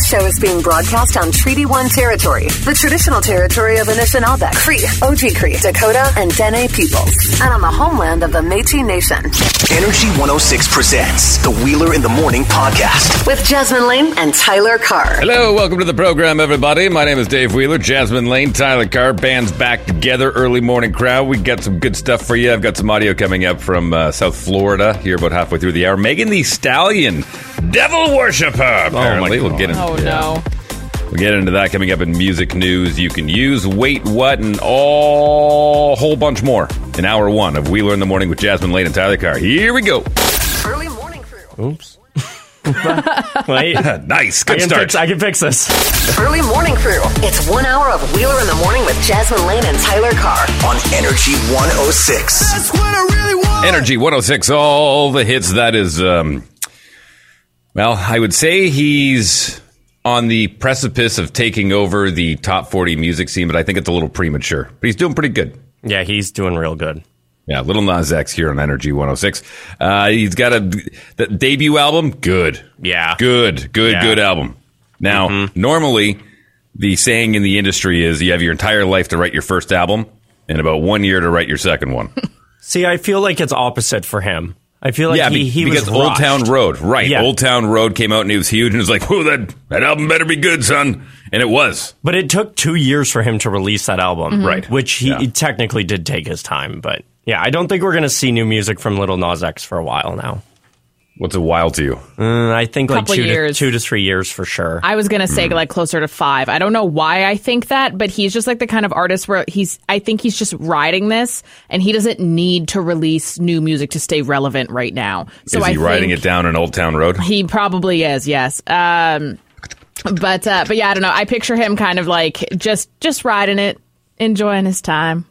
This show is being broadcast on Treaty 1 territory, the traditional territory of Anishinaabe, Cree, Oji Cree, Dakota, and Dene peoples, and on the homeland of the Métis Nation. Energy 106 presents the Wheeler in the Morning podcast. With Jasmine Lane and Tyler Carr. Hello, welcome to the program, everybody. My name is Dave Wheeler, Jasmine Lane, Tyler Carr. Band's back together, early morning crowd. We got some good stuff for you. I've got some audio coming up from uh, South Florida here about halfway through the hour. Megan Thee Stallion, devil worshiper. Apparently, we'll get into Oh yeah. no. We'll get into that coming up in music news. You can use wait what and all a whole bunch more in hour one of Wheeler in the morning with Jasmine Lane and Tyler Carr. Here we go. Early morning crew. Oops. Wait. Nice, can, good start. fix, I can fix this. Early morning crew. It's one hour of Wheeler in the morning with Jasmine Lane and Tyler Carr. On Energy 106. Energy 106, all the hits. That is, um, well, I would say he's on the precipice of taking over the top 40 music scene, but I think it's a little premature. But he's doing pretty good. Yeah, he's doing real good. Yeah, Little Nas X here on Energy 106. Uh, he's got a the debut album. Good. Yeah. Good, good, Yeah. good album. Now, normally, the saying in the industry is you have your entire life to write your first album and about one year to write your second one. See, I feel like it's opposite for him. I feel like yeah, he, he because was Old. Town Road, right? Yeah. Old Town Road came out and it was huge, and it was like, "Whoa, that that album better be good, son!" And it was. But it took two years for him to release that album. Mm-hmm. Right. Which he Yeah. technically did take his time. But yeah, I don't think we're going to see new music from Little Nas X for a while now. What's a while to you? Uh, I think like Couple two to, two to three years for sure. I was gonna say Hmm. like closer to five. I don't know why I think that, but he's just like the kind of artist where he's. I think he's just riding this, and he doesn't need to release new music to stay relevant right now. So is he I riding think it down in Old Town Road? He probably is. Yes. Um, but uh, but yeah, I don't know. I picture him kind of like just just riding it, enjoying his time.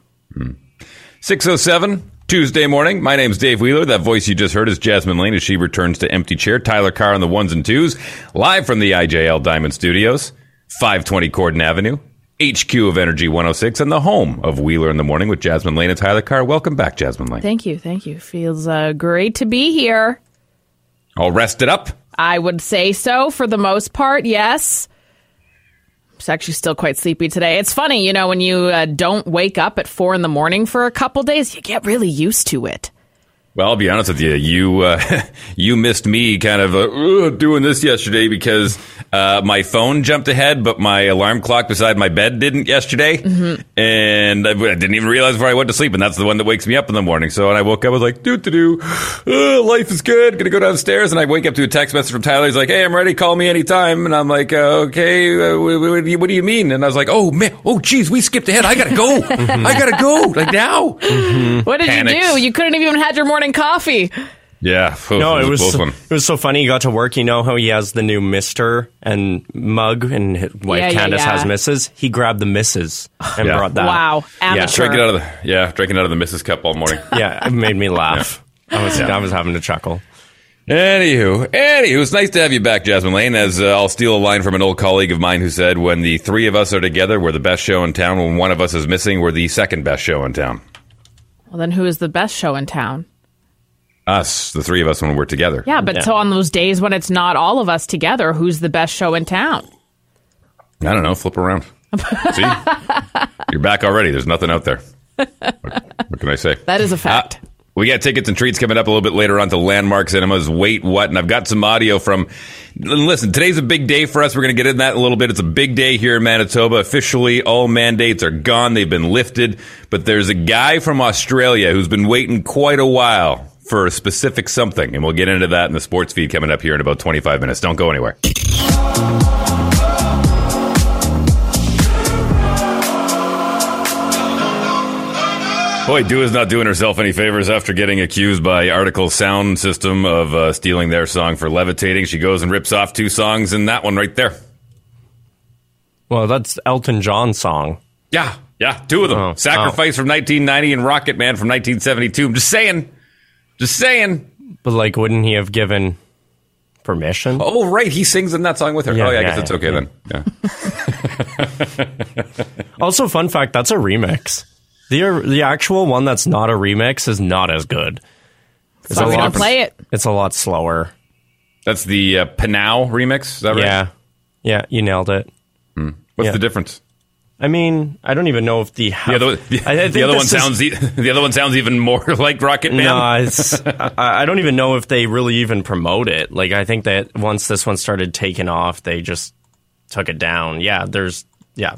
607, Tuesday morning. My name's Dave Wheeler. That voice you just heard is Jasmine Lane as she returns to Empty Chair. Tyler Carr on the ones and twos, live from the IJL Diamond Studios, 520 Corydon Avenue, HQ of Energy 106, and the home of Wheeler in the Morning with Jasmine Lane and Tyler Carr. Welcome back, Jasmine Lane. Thank you, thank you. Feels uh, great to be here. All rested up? I would say so for the most part. Yes. Actually still quite sleepy today. It's funny, you know, when you uh, don't wake up at four in the morning for a couple days, you get really used to it. Well, I'll be honest with you. You uh, you missed me kind of uh, doing this yesterday because uh, my phone jumped ahead, but my alarm clock beside my bed didn't yesterday, and I, I didn't even realize before I went to sleep. And that's the one that wakes me up in the morning. So when I woke up, I was like, "Doo doo doo, Uh, life is good." Gonna go downstairs, and I wake up to a text message from Tyler. He's like, "Hey, I'm ready. Call me anytime." And I'm like, uh, "Okay, uh, what, what, do you, what do you mean?" And I was like, "Oh man, oh geez, we skipped ahead. I gotta go. I gotta go like now." What did Panics. you do? You couldn't have even had your morning coffee. Yeah, no, it was a close so, it was so funny. He got to work. You know how he has the new Mister and mug, and his wife Yeah, yeah, Candace yeah. has Mrs. He grabbed the Misses and Yeah. brought that. Wow, Yeah. Drinking out of the yeah, drinking out of the Mrs. Cup all morning. yeah, it made me laugh. I was I was having to chuckle. Anywho, anywho, it's nice to have you back, Jasmine Lane. As uh, I'll steal a line from an old colleague of mine who said, "When the three of us are together, we're the best show in town. When one of us is missing, we're the second best show in town." Well, then who is the best show in town? Us, the three of us, when we're together. Yeah, but so on those days when it's not all of us together, who's the best show in town? I don't know. Flip around. See, you're back already. There's nothing out there. What, what can I say? That is a fact. Uh, we got tickets and treats coming up a little bit later on to Landmark Cinemas. Wait, what? And I've got some audio from. Listen, today's a big day for us. We're going to get in that in a little bit. It's a big day here in Manitoba. Officially, all mandates are gone. They've been lifted. But there's a guy from Australia who's been waiting quite a while for a specific something. And we'll get into that in the sports feed coming up here in about 25 minutes. Don't go anywhere. Boy, Do is not doing herself any favors after getting accused by Artikal Sound System of uh, stealing their song for levitating. She goes and rips off two songs and that one right there. Well, that's Elton John's song. Yeah, yeah, two of them. Oh, Sacrifice from 1990 and Rocket Man from 1972. I'm just saying. Just saying. But like, wouldn't he have given permission? Oh, right. He sings in that song with her. Yeah, oh, yeah, I yeah, guess it's yeah, okay then. Yeah. Also, fun fact: that's a remix. the The actual one that's not a remix is not as good. It's So a we lot- don't play it. It's a lot slower. That's the uh, PNAU remix. Is that right? Yeah, Yeah, you nailed it. What's Yeah. the difference? I mean, I don't even know if the The other, the, I- I the other one this is- sounds e- the other one sounds even more like Rocket Man. No, it's, I, I don't even know if they really even promote it. Like, I think that once this one started taking off, they just took it down. Yeah, there's, yeah,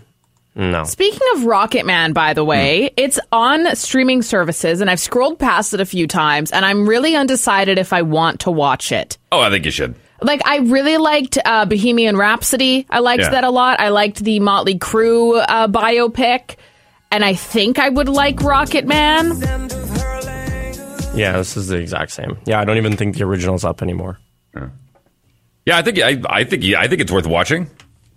no. Speaking of Rocket Man, by the way, hmm. it's on streaming services, and I've scrolled past it a few times, and I'm really undecided if I want to watch it. Oh, I think you should. Like, I really liked uh, Bohemian Rhapsody. I liked Yeah. that a lot. I liked the Motley Crue uh, biopic, and I think I would like Rocket Man. Yeah, this is the exact same. Yeah, I don't even think the original's up anymore. Yeah, I think I, I think I think it's worth watching.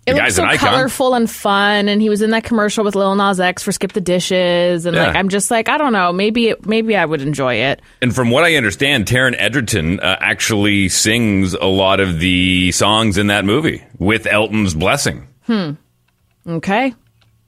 The It looks so an colorful and fun, and he was in that commercial with Lil Nas X for "Skip the Dishes," and Yeah. like I'm just like I don't know, maybe it, maybe I would enjoy it. And from what I understand, Taron Egerton uh, actually sings a lot of the songs in that movie with Elton's blessing. Hmm. Okay,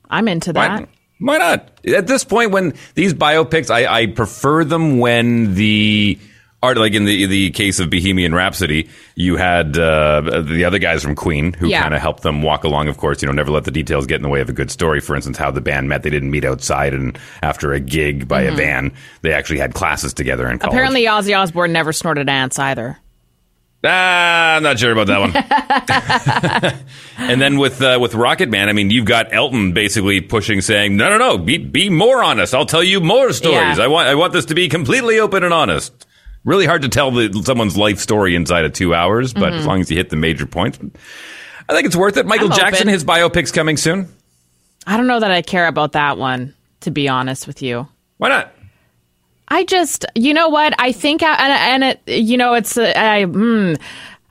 I'm into that. Why, why not? At this point, when these biopics, I, I prefer them when the art, like in the the case of Bohemian Rhapsody, you had uh, the other guys from Queen who Yeah. kind of helped them walk along. Of course, you know, never let the details get in the way of a good story. For instance, how the band met, they didn't meet outside, and after a gig by a van, they actually had classes together in college. Mm-hmm. Apparently, Ozzy Osbourne never snorted ants either. Ah, I'm not sure about that one. and then with uh, with Rocket Man, I mean, you've got Elton basically pushing, saying, "No, no, no, be be more honest. I'll tell you more stories. Yeah. I want I want this to be completely open and honest." Really hard to tell the, someone's life story inside of two hours, but as long as you hit the major points, I think it's worth it. Michael Mm-hmm. I'm Jackson, open. his biopic's coming soon. I don't know that I care about that one, to be honest with you. Why not? I just, you know what? I think, I, and, and it, you know, it's, uh, I, mm,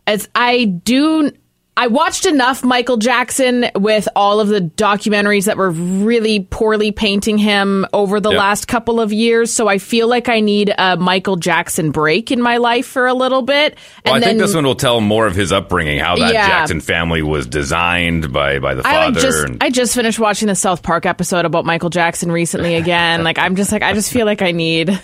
it's, I do, I watched enough Michael Jackson with all of the documentaries that were really poorly painting him over the Yeah. last couple of years. So I feel like I need a Michael Jackson break in my life for a little bit. Well, and I think this one will tell more of his upbringing, how that Yeah. Jackson family was designed by by the father. I like just and, I just finished watching the South Park episode about Michael Jackson recently again. like I'm just like I just feel like I need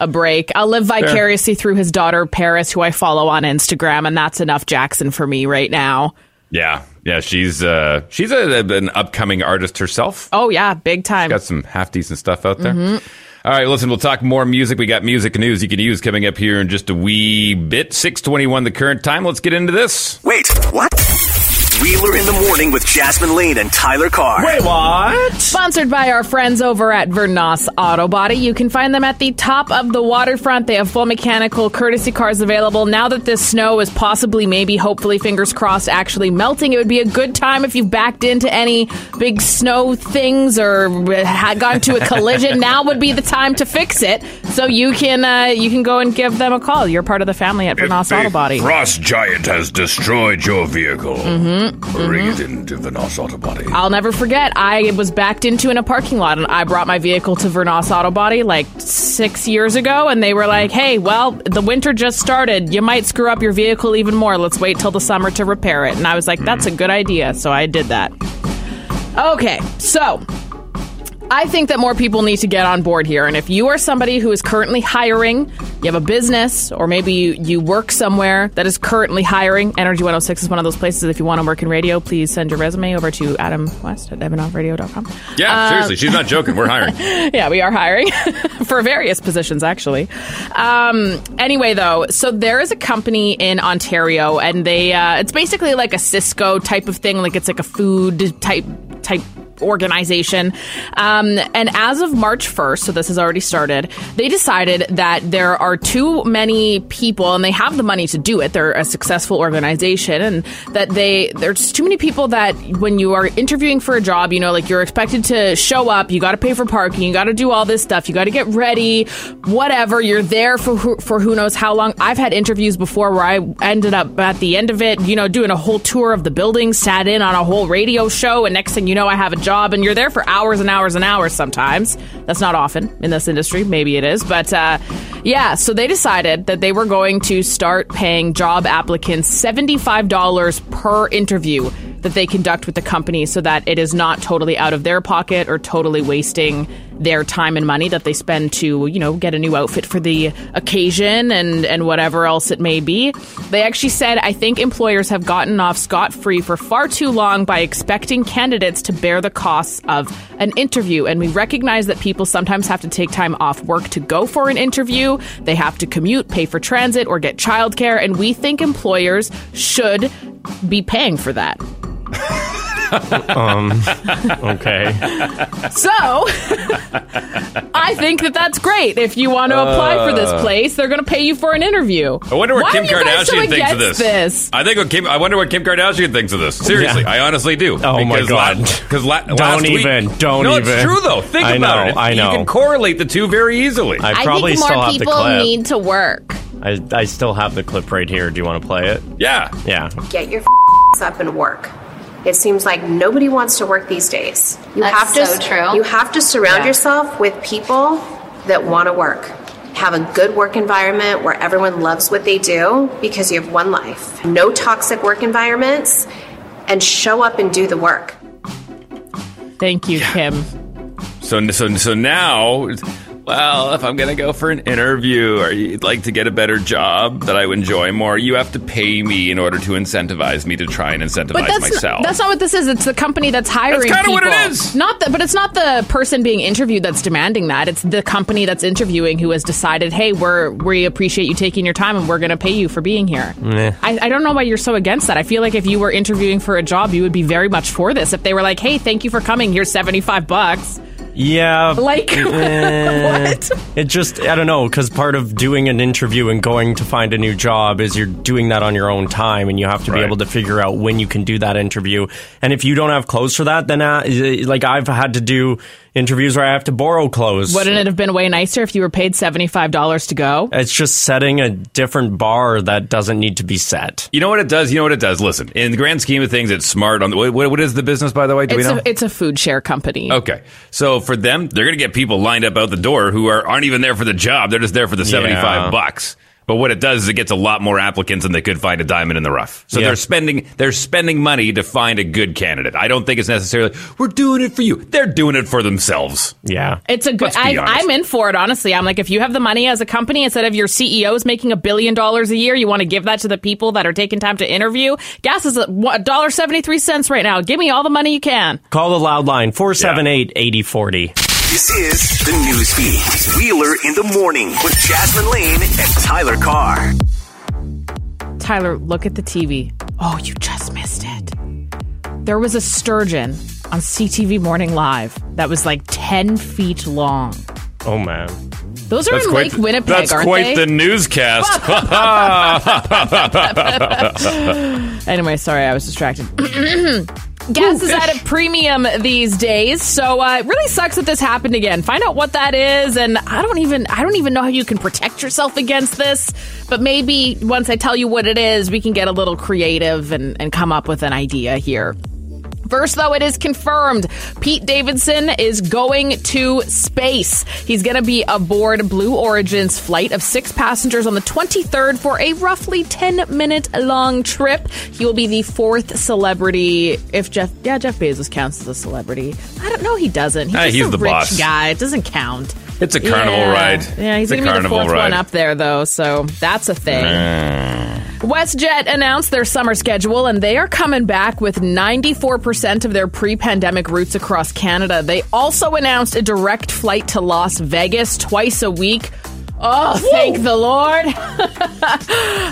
a break. I'll live vicariously through his daughter Paris, who I follow on Instagram, and that's enough Jackson for me right now. yeah, yeah, she's uh, she's a, an upcoming artist herself. Oh yeah, big time. got some half decent stuff out there. Mm-hmm. All right, listen, we'll talk more music. We got music news you can use coming up here in just a wee bit. 621 the current time. Let's get into this. Wait, what? Wheeler in the morning with Jasmine Lane and Tyler Carr. Wait, what? Sponsored by our friends over at Vernos Auto Body. You can find them at the top of the waterfront. They have full mechanical courtesy cars available. Now that this snow is possibly, maybe, hopefully, fingers crossed, actually melting, it would be a good time if you've backed into any big snow things or had gone to a collision. now would be the time to fix it. So you can uh, you can go and give them a call. You're part of the family at Vernos Auto Body. frost giant has destroyed your vehicle, Mm-hmm. bring it into Vernos Auto Body. I'll never forget. I was backed into in a parking lot, and I brought my vehicle to Vernos Auto Body like six years ago, and they were like, "Hey, well, the winter just started. You might screw up your vehicle even more. Let's wait till the summer to repair it." And I was like, "That's a good idea," so I did that. Okay, so I think that more people need to get on board here. And if you are somebody who is currently hiring, you have a business, or maybe you, you work somewhere that is currently hiring, Energy 106 is one of those places. If you want to work in radio, please send your resume over to Adam West at ebenoffradio.com. Yeah, Uh, seriously, she's not joking. We're hiring. Yeah, we are hiring for various positions, actually. Um, anyway, though, so there is a company in Ontario, and they uh, it's basically like a Sysco type of thing, like it's like a food type type organization. Um, and as of March 1st, so this has already started, they decided that there are too many people, and they have the money to do it. They're a successful organization, and that they there's too many people that when you are interviewing for a job, you know, like you're expected to show up, you got to pay for parking, you got to do all this stuff, you got to get ready, whatever. You're there for who, for who knows how long. I've had interviews before where I ended up at the end of it, you know, doing a whole tour of the building, sat in on a whole radio show, and next thing you know, I have a job, and you're there for hours and hours and hours. Sometimes that's not often in this industry. Maybe it is, but uh, yeah. So they decided that they were going to start paying job applicants seventy five dollars per interview that they conduct with the company, so that it is not totally out of their pocket or totally wasting their time and money that they spend to, you know, get a new outfit for the occasion and, and whatever else it may be. They actually said, I think employers have gotten off scot free for far too long by expecting candidates to bear the costs of an interview. And we recognize that people sometimes have to take time off work to go for an interview. They have to commute, pay for transit, or get childcare. And we think employers should be paying for that. Um, okay. So, I think that that's great. If you want to apply for this uh. place, they're going to pay you for an interview. I wonder what Why Kim are you guys so Kardashian thinks of against this. I think what Kim. I wonder what Kim Kardashian thinks of this. Seriously, Yeah. I honestly do. Oh my God. Because la- Don't last week- even, don't even. no, even. it's true though. Think I about know, it. I know. You can correlate the two very easily. I probably I think still more have the people clip. need to work. I, I still have the clip right here. Do you want to play it? yeah. Yeah. get your up and work. It seems like nobody wants to work these days. You That's have to so true. You have to surround Yeah. yourself with people that want to work. Have a good work environment where everyone loves what they do because you have one life. No toxic work environments and show up and do the work. Thank you, Kim. So so so now, well, if I'm gonna go for an interview or you'd like to get a better job that I would enjoy more, you have to pay me in order to incentivize me to try and incentivize But that's myself. not, that's not what this is. It's the company that's hiring. That's kinda what it is. Not the, but it's not the person being interviewed that's demanding that. It's the company that's interviewing who has decided, hey, we're we appreciate you taking your time and we're going to pay you for being here. I, I don't know why you're so against that. I feel like if you were interviewing for a job, you would be very much for this. If they were like, hey, thank you for coming, here's seventy five bucks. Yeah. Like Eh, what? It just, I don't know, because part of doing an interview and going to find a new job is you're doing that on your own time, and you have to Right. be able to figure out when you can do that interview. And if you don't have clothes for that, then uh, like I've had to do interviews where I have to borrow clothes. Wouldn't it have been way nicer if you were paid seventy five dollars to go? It's just setting a different bar that doesn't need to be set. You know what it does? You know what it does? Listen, in the grand scheme of things, it's smart. On the, what, what is the business, by the way? Do It's we know? a, it's a food share company. Okay, so for them, they're going to get people lined up out the door who are, aren't even there for the job. They're just there for the seventy-five Yeah. bucks. But what it does is it gets a lot more applicants than they could find a diamond in the rough. So Yeah. they're spending they're spending money to find a good candidate. I don't think it's necessarily we're doing it for you. They're doing it for themselves. Yeah. It's a good. I, I'm in for it. Honestly, I'm like, if you have the money as a company, instead of your CEOs making a billion dollars a year, you want to give that to the people that are taking time to interview. Gas is a dollar seventy three cents right now. Give me all the money you can. Call the loud line 478 8040. This is the news feed. Wheeler in the morning with Jasmine Lane and Tyler Carr. Tyler, look at the TV. Oh, you just missed it. There was a sturgeon on CTV Morning Live that was like ten feet long. Oh, man. Those are in Lake Winnipeg, that's aren't quite they? the newscast. Anyway, sorry, I was distracted. Gas is at a premium these days, so uh, it really sucks that this happened again. Find out what that is, and I don't even I don't even know how you can protect yourself against this. But maybe once I tell you what it is, we can get a little creative and, and come up with an idea here. First, though, it is confirmed Pete Davidson is going to space. He's going to be aboard Blue Origin's flight of six passengers on the 23rd for a roughly 10 minute long trip. He will be the fourth celebrity. If Jeff, yeah, Jeff Bezos counts as a celebrity. I don't know, he doesn't. He's, just he's a the rich boss. guy. It doesn't count. It's a carnival Yeah. ride. Yeah, he's going to be the fourth ride. one up there, though, so that's a thing. WestJet announced their summer schedule, and they are coming back with 94% of their pre pandemic routes across Canada. They also announced a direct flight to Las Vegas twice a week. Oh, thank the Lord.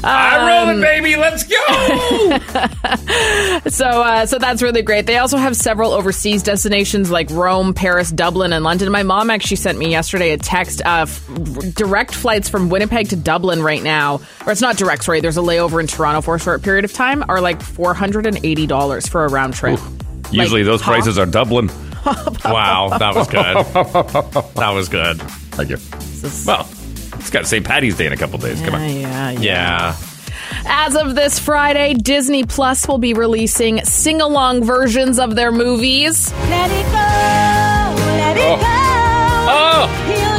I roll it, baby. Let's go. So, uh, so that's really great. They also have several overseas destinations like Rome, Paris, Dublin, and London. My mom actually sent me yesterday a text of direct flights from Winnipeg to Dublin right now, or it's not direct. Sorry, there's a layover in Toronto for a short period of time. Are like four hundred and eighty dollars for a round trip. Usually Like, those huh? prices are Dublin. Wow, that was good. that was good. Thank you. Well, it's got St. Patty's Day in a couple days. Come on. yeah, yeah. Yeah. As of this Friday, Disney Plus will be releasing sing along versions of their movies. Let it go, let it oh. go. Oh,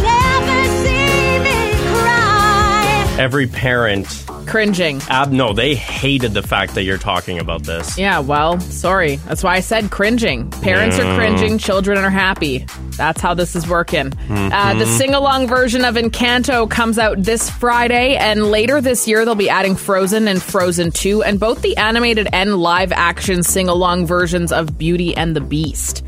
Every parent cringing. Ab, no, they hated the fact that you're talking about this. Yeah, well, sorry. That's why I said cringing. Parents are cringing, children are happy. That's how this is working. Uh, the sing along version of Encanto comes out this Friday, and later this year they'll be adding Frozen and Frozen 2, and both the animated and live action sing along versions of Beauty and the Beast.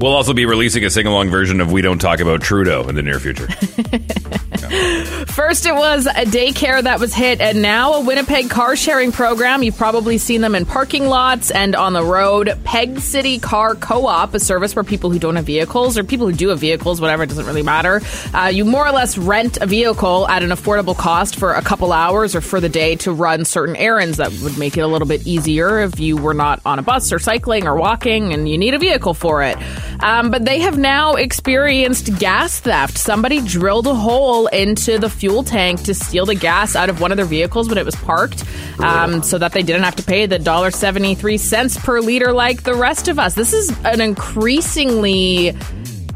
We'll also be releasing a sing along version of We Don't Talk About Trudeau in the near future. First, it was a daycare that was hit, and now a Winnipeg car sharing program. You've probably seen them in parking lots and on the road. Peg City Car Co op, a service where people who don't have vehicles or people who do have vehicles, whatever, it doesn't really matter. Uh, you more or less rent a vehicle at an affordable cost for a couple hours or for the day to run certain errands that would make it a little bit easier if you were not on a bus or cycling or walking and you need a vehicle for it. Um, but they have now experienced gas theft. Somebody drilled a hole into the fuel tank to steal the gas out of one of their vehicles when it was parked, um, so that they didn't have to pay the dollar seventy three cents per liter like the rest of us. This is an increasingly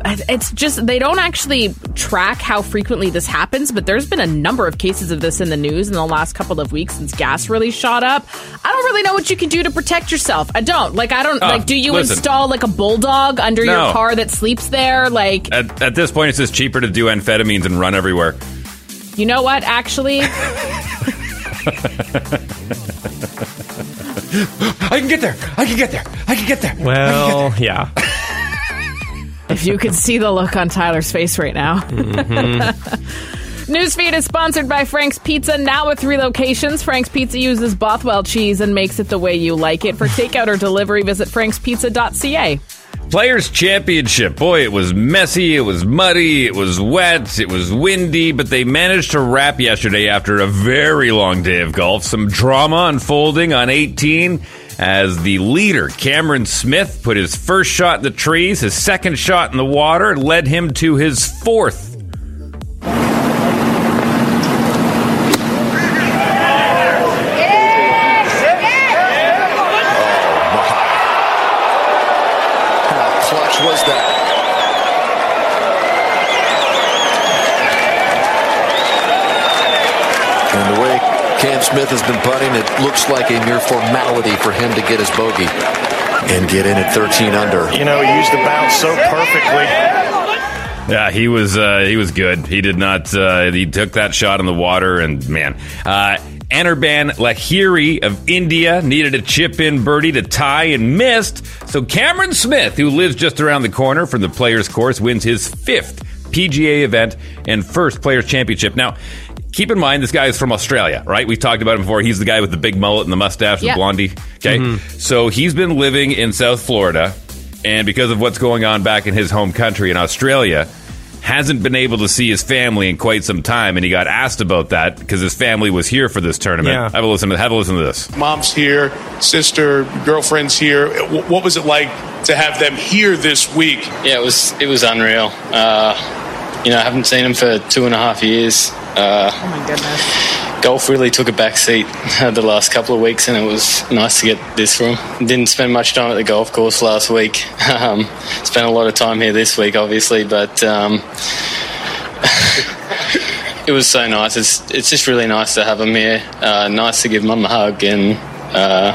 it's just they don't actually track how frequently this happens, but there's been a number of cases of this in the news in the last couple of weeks since gas really shot up. I don't really know what you can do to protect yourself. I don't. Like I don't Oh, like do you listen. install like a bulldog under No. your car that sleeps there? Like At, at this point, it's just cheaper to do amphetamines and run everywhere. you know what, actually? I can get there. I can get there. I can get there. Well, yeah. if you could see the look on Tyler's face right now. Mm-hmm. Newsfeed is sponsored by Frank's Pizza, now with three locations. Frank's Pizza uses Bothwell cheese and makes it the way you like it. For takeout or delivery, visit frankspizza.ca. Players Championship. Boy, it was messy, it was muddy, it was wet, it was windy, but they managed to wrap yesterday after a very long day of golf. Some drama unfolding on 18 as the leader, Cameron Smith, put his first shot in the trees, his second shot in the water, led him to his fourth. Smith has been putting, it looks like a mere formality for him to get his bogey and get in at 13 under. You know, he used the bounce so perfectly. Yeah, he was uh, he was good. He did not. Uh, he took that shot in the water, and man, uh, Anirban Lahiri of India needed a chip in birdie to tie and missed. So Cameron Smith, who lives just around the corner from the Players Course, wins his fifth PGA event and first Players Championship. Now. Keep in mind, this guy is from Australia, right? We've talked about him before. He's the guy with the big mullet and the mustache, Yep. the blondie. Okay. So he's been living in South Florida, and because of what's going on back in his home country in Australia, hasn't been able to see his family in quite some time. And he got asked about that because his family was here for this tournament. Yeah. Have a listen to have a listen to this. Mom's here, sister, girlfriend's here. W- What was it like to have them here this week? Yeah, it was it was unreal. Uh, you know, I haven't seen him for two and a half years. Uh, Oh my goodness. golf really took a back seat the last couple of weeks, and it was nice to get this from. Didn't spend much time at the golf course last week. Um, spent a lot of time here this week, obviously, but um, it was so nice. It's it's just really nice to have him here. Uh, nice to give mum a hug, and uh,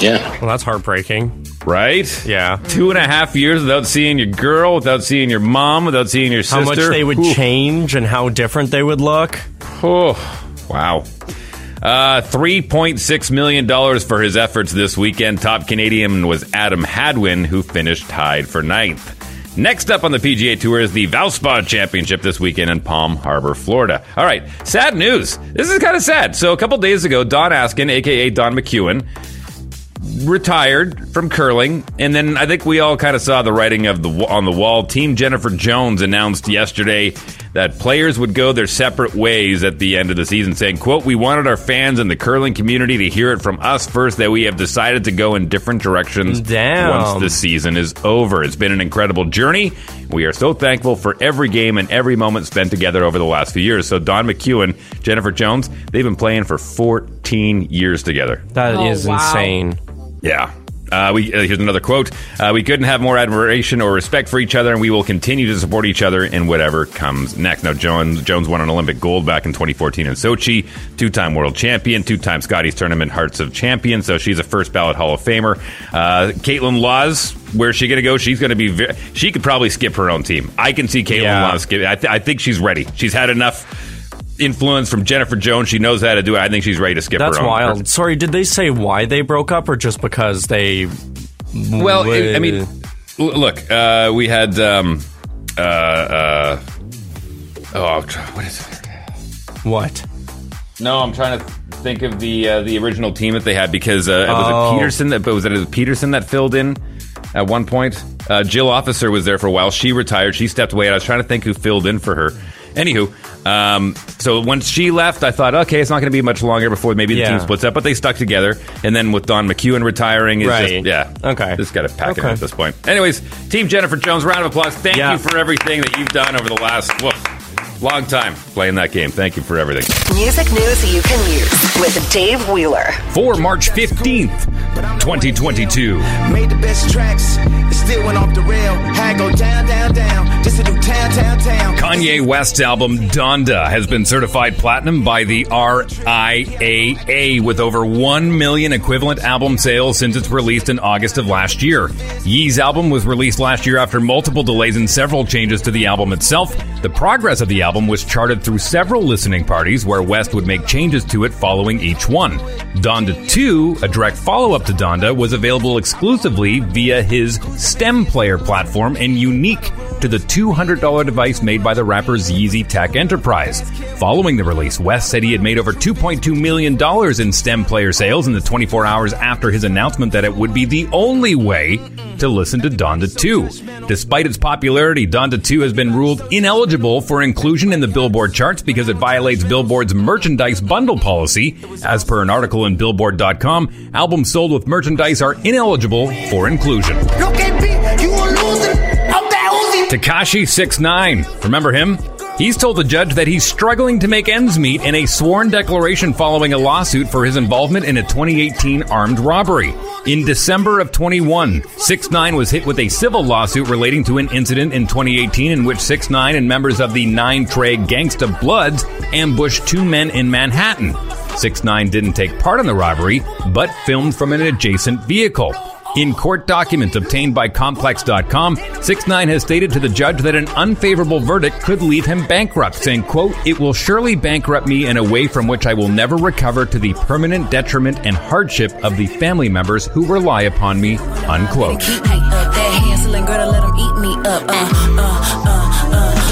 yeah. Well, that's heartbreaking. Right? Yeah. Two and a half years without seeing your girl, without seeing your mom, without seeing your sister. How much they would Ooh. change and how different they would look. Oh, wow. Uh, $3.6 million for his efforts this weekend. Top Canadian was Adam Hadwin, who finished tied for ninth. Next up on the PGA Tour is the Valspar Championship this weekend in Palm Harbor, Florida. All right, sad news. This is kind of sad. So, a couple days ago, Dawn Askin, aka Dawn McEwen, retired from curling, and then I think we all kind of saw the writing of the on the wall. Team Jennifer Jones announced yesterday that players would go their separate ways at the end of the season, saying, "quote We wanted our fans and the curling community to hear it from us first that we have decided to go in different directions Damn. once the season is over. It's been an incredible journey. We are so thankful for every game and every moment spent together over the last few years." So Dawn McEwen, Jennifer Jones, they've been playing for 14 years together. That oh, is Oh, wow. insane. Yeah. Uh, we uh, here's another quote: uh, "We couldn't have more admiration or respect for each other, and we will continue to support each other in whatever comes next." Now, Jones Jones won an Olympic gold back in 2014 in Sochi, two-time world champion, two-time Scotties Tournament Hearts of Champion. So she's a first ballot Hall of Famer. Uh, Kaitlyn Lawes, where's she going to go? She's going to be. Ve- she could probably skip her own team. I can see Kaitlyn Yeah. Lawes skip. I, th- I think she's ready. She's had enough. Influence from Jennifer Jones. She knows how to do it. I think she's ready to skip That's her own. wild. Sorry, did they say why they broke up or just because they. Well, I I mean, look, uh, we had. Um, uh, uh, oh, what is it? What? No, I'm trying to think of the uh, the original team that they had because uh, was Oh. it Peterson that but was it Peterson that filled in at one point? Uh, Jill Officer was there for a while. She retired. She stepped away. And I was trying to think who filled in for her. Anywho, um, so once she left, I thought, okay, it's not going to be much longer before maybe the Yeah. team splits up. But they stuck together, and then with Dawn McEwen retiring, it's Right. just yeah, Okay. just got to pack it Okay. at this point. Anyways, Team Jennifer Jones, round of applause. Thank Yeah. you for everything that you've done over the last woof, long time playing that game. Thank you for everything. Music news you can use with Dave Wheeler. For March 15th, 2022. Made the best tracks, still went off the rail. Had to go down, down, down, just to do town, town, town. Kanye West's album Donda has been certified platinum by the RIAA with over 1 million equivalent album sales since its released in August of last year. Yee's album was released last year after multiple delays and several changes to the album itself. The progress of the album was charted through several listening parties where West would make changes to it following each one. Donda 2, a direct follow up to Donda, was available exclusively via his STEM player platform and unique to the $200 device made by the rapper's Yeezy Tech Enterprise. Following the release, West said he had made over $2.2 million in STEM player sales in the 24 hours after his announcement that it would be the only way to listen to Donda 2. Despite its popularity, Donda 2 has been ruled ineligible for inclusion in the Billboard charts because it violates Billboard's merchandise bundle policy. As per an article in Billboard.com, albums sold with merchandise are ineligible for inclusion. Look at me, you a loser. I'm that Uzi. Tekashi 69. Remember him? He's told the judge that he's struggling to make ends meet in a sworn declaration following a lawsuit for his involvement in a 2018 armed robbery. In December of 21, 6 9 was hit with a civil lawsuit relating to an incident in 2018 in which 6 9 and members of the Nine Trey Gangsta Bloods ambushed two men in Manhattan. 6 9 didn't take part in the robbery, but filmed from an adjacent vehicle. In court documents obtained by Complex.com, 6-9 has stated to the judge that an unfavorable verdict could leave him bankrupt, saying, quote, It will surely bankrupt me in a way from which I will never recover to the permanent detriment and hardship of the family members who rely upon me, unquote. Keep me up that Hansel girl to let 'em eat me up. Uh, uh,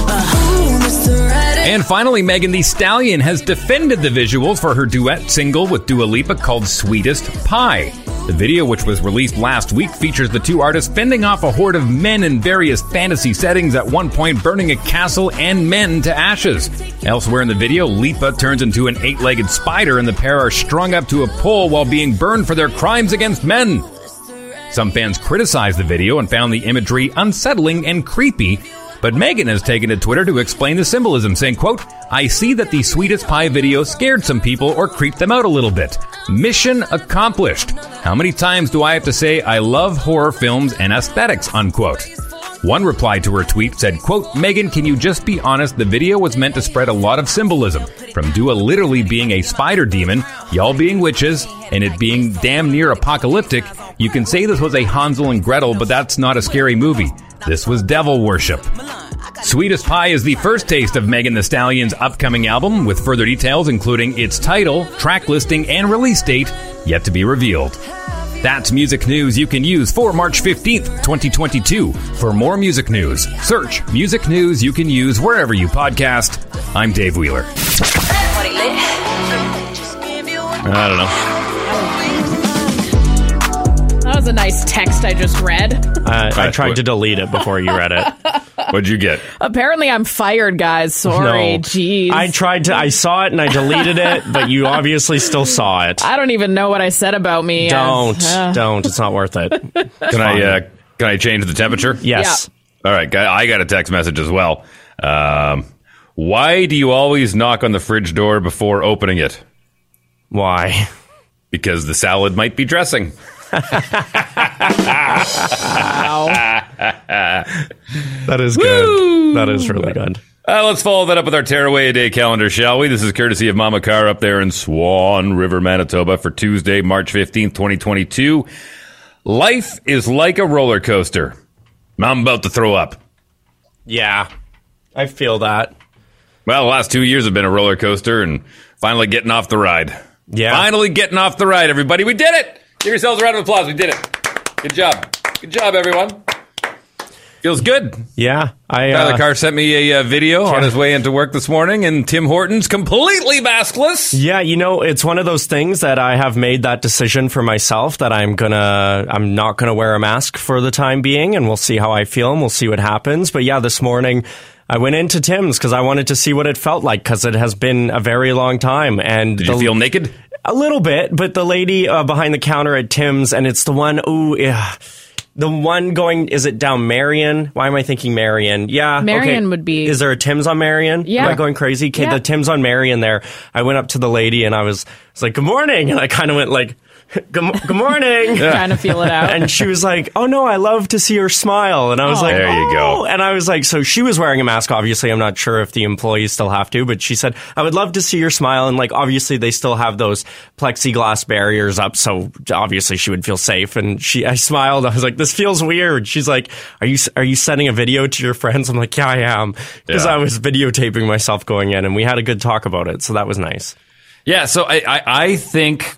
uh, Ooh, Mr. Right. And finally, Megan Thee Stallion has defended the visuals for her duet single with Dua Lipa called Sweetest Pie. The video, which was released last week, features the two artists fending off a horde of men in various fantasy settings, at one point burning a castle and men to ashes. Elsewhere in the video, Lipa turns into an eight legged spider, and the pair are strung up to a pole while being burned for their crimes against men. Some fans criticized the video and found the imagery unsettling and creepy, but Megan has taken to Twitter to explain the symbolism, saying, quote, I see that the sweetest pie video scared some people or creeped them out a little bit. Mission accomplished. How many times do I have to say I love horror films and aesthetics, unquote? One reply to her tweet said, quote, Megan, can you just be honest? The video was meant to spread a lot of symbolism. From Dua literally being a spider demon, y'all being witches, and it being damn near apocalyptic, you can say this was a Hansel and Gretel, but that's not a scary movie. This was devil worship. Sweetest Pie is the first taste of Megan Thee Stallion's upcoming album, with further details including its title, track listing, and release date yet to be revealed. That's music news you can use for March 15th, 2022. For more music news, search Music News You Can Use wherever you podcast. I'm Dave Wheeler. I don't know. A nice text I just read. I, I tried to delete it before you read it. What'd you get? Apparently, I'm fired, guys. Sorry. No. Jeez. I tried to. I saw it and I deleted it, but you obviously still saw it. I don't even know what I said about me. Don't, Uh, don't. It's not worth it. Can I uh, can I change the temperature? Yes. All right, I got a text message as well. Um, why do you always knock on the fridge door before opening it? Why? Because the salad might be dressing. That is good. That is really good. Uh, let's follow that up with our tearaway a day calendar, shall we? This is courtesy of Mama Carr up there in Swan River, Manitoba for Tuesday, March 15th, 2022. Life is like a roller coaster. I'm about to throw up. Yeah, I feel that. Well, the last two years have been a roller coaster and finally getting off the ride. Yeah. Finally getting off the ride, everybody. We did it! Give yourselves a round of applause. We did it. Good job. Good job, everyone. Feels good. Yeah, I. Tyler Uh, Carr sent me a uh, video on his way into work this morning, and Tim Hortons completely maskless. Yeah, you know, it's one of those things that I have made that decision for myself that I'm gonna, I'm not gonna wear a mask for the time being, and we'll see how I feel and we'll see what happens. But yeah, this morning I went into Tim's because I wanted to see what it felt like because it has been a very long time. And Did you feel naked? A little bit, but the lady uh, behind the counter at Tim's, and it's the one, ooh, yeah. The one going, is it down Marion? Why am I thinking Marion? Yeah. Marion okay. would be- Is there a Tim's on Marion? Yeah. Am I going crazy? Okay, Yeah. the Tim's on Marion there. I went up to the lady and I was, I was like, good morning. And I kind of went like, good, mo- good morning. Trying to feel it out. And she was like, "Oh no, I love to see her smile." And I was Oh. like, There you go. "Oh." And I was like, "So she was wearing a mask. Obviously, I'm not sure if the employees still have to, but she said I would love to see your smile." And like, obviously, they still have those plexiglass barriers up, so obviously she would feel safe. And she, I smiled. I was like, "This feels weird." She's like, "Are you are you sending a video to your friends?" I'm like, "Yeah, I am," because Yeah. I was videotaping myself going in, and we had a good talk about it, so that was nice. Yeah, so I, I, I think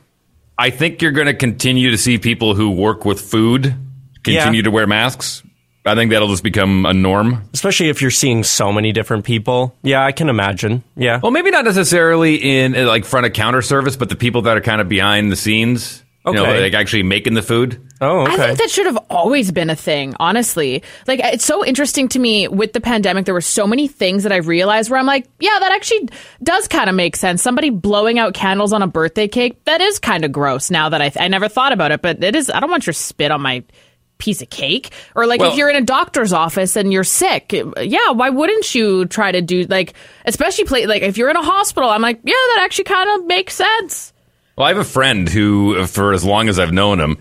I think you're going to continue to see people who work with food continue Yeah. to wear masks. I think that'll just become a norm. Especially if you're seeing so many different people. Yeah, I can imagine. Yeah. Well, maybe not necessarily in like front of counter service, but the people that are kind of behind the scenes. You know, Okay. like actually making the food. Oh, I think that should have always been a thing, honestly. Like, it's so interesting to me with the pandemic. There were so many things that I realized where I'm like, yeah, that actually does kind of make sense. Somebody blowing out candles on a birthday cake, that is kind of gross now that I, I never thought about it, but it is, I don't want your spit on my piece of cake. Or like Well- if you're in a doctor's office and you're sick, yeah, why wouldn't you try to do, like, especially play, like if you're in a hospital, I'm like, yeah, that actually kind of makes sense. Well, I have a friend who, for as long as I've known him,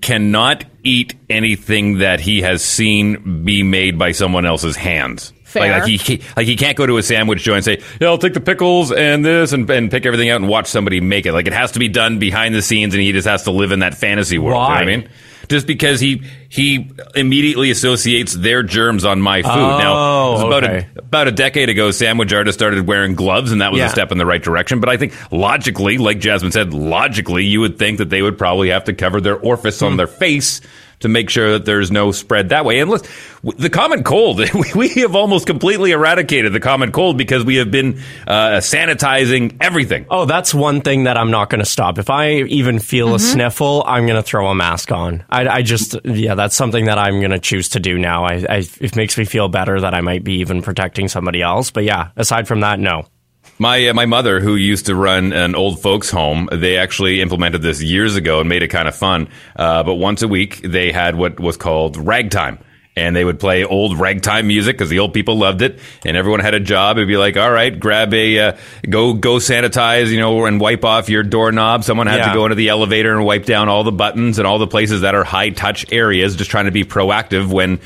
cannot eat anything that he has seen be made by someone else's hands. Fair. Like, like he he- like he can't go to a sandwich joint and say, "Yeah, I'll take the pickles and this and, and pick everything out and watch somebody make it." Like it has to be done behind the scenes, and he just has to live in that fantasy world. You know what I Why? mean? Just because he he immediately associates their germs on my food. now, it was Oh, about okay. a about a decade ago, sandwich artists started wearing gloves, and that was Yeah. a step in the right direction. But I think logically, like Jasmine said, logically, you would think that they would probably have to cover their orifice Hmm. on their face to make sure that there's no spread that way. And look, w- the common cold, we, we have almost completely eradicated the common cold because we have been uh, sanitizing everything. Oh, that's one thing that I'm not going to stop. If I even feel a sniffle, I'm going to throw a mask on. I, I just, yeah, that's something that I'm going to choose to do now. I, I, it makes me feel better that I might be even protecting somebody else. But yeah, aside from that, no. My uh, my mother, who used to run an old folks home, they actually implemented this years ago and made it kind of fun. Uh, but once a week, they had what was called ragtime. And they would play old ragtime music because the old people loved it, and everyone had a job. It'd be like, all right, grab a uh, go go sanitize, you know, and wipe off your doorknob. Someone had to go into the elevator and wipe down all the buttons and all the places that are high touch areas. Just trying to be proactive when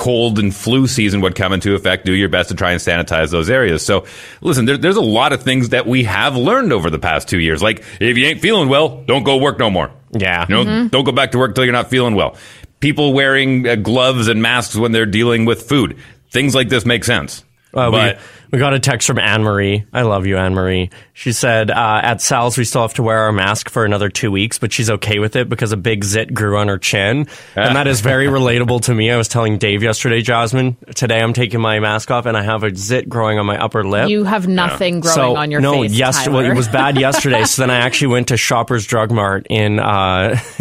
cold and flu season would come into effect, do your best to try and sanitize those areas. So, listen, there, there's a lot of things that we have learned over the past two years. Like, if you ain't feeling well, don't go work no more. Yeah. You know, don't go back to work until you're not feeling well. People wearing uh, gloves and masks when they're dealing with food. Things like this make sense. Uh, but we, we got a text from Anne Marie. I love you, Anne Marie. She said, uh, at Sal's, we still have to wear our mask for another two weeks, but she's okay with it because a big zit grew on her chin. And that is very relatable to me. I was telling Dave yesterday, Jasmine, today I'm taking my mask off and I have a zit growing on my upper lip. You have nothing growing so, on your no, face. yes, well, it was bad yesterday. so then I actually went to Shoppers Drug Mart in uh,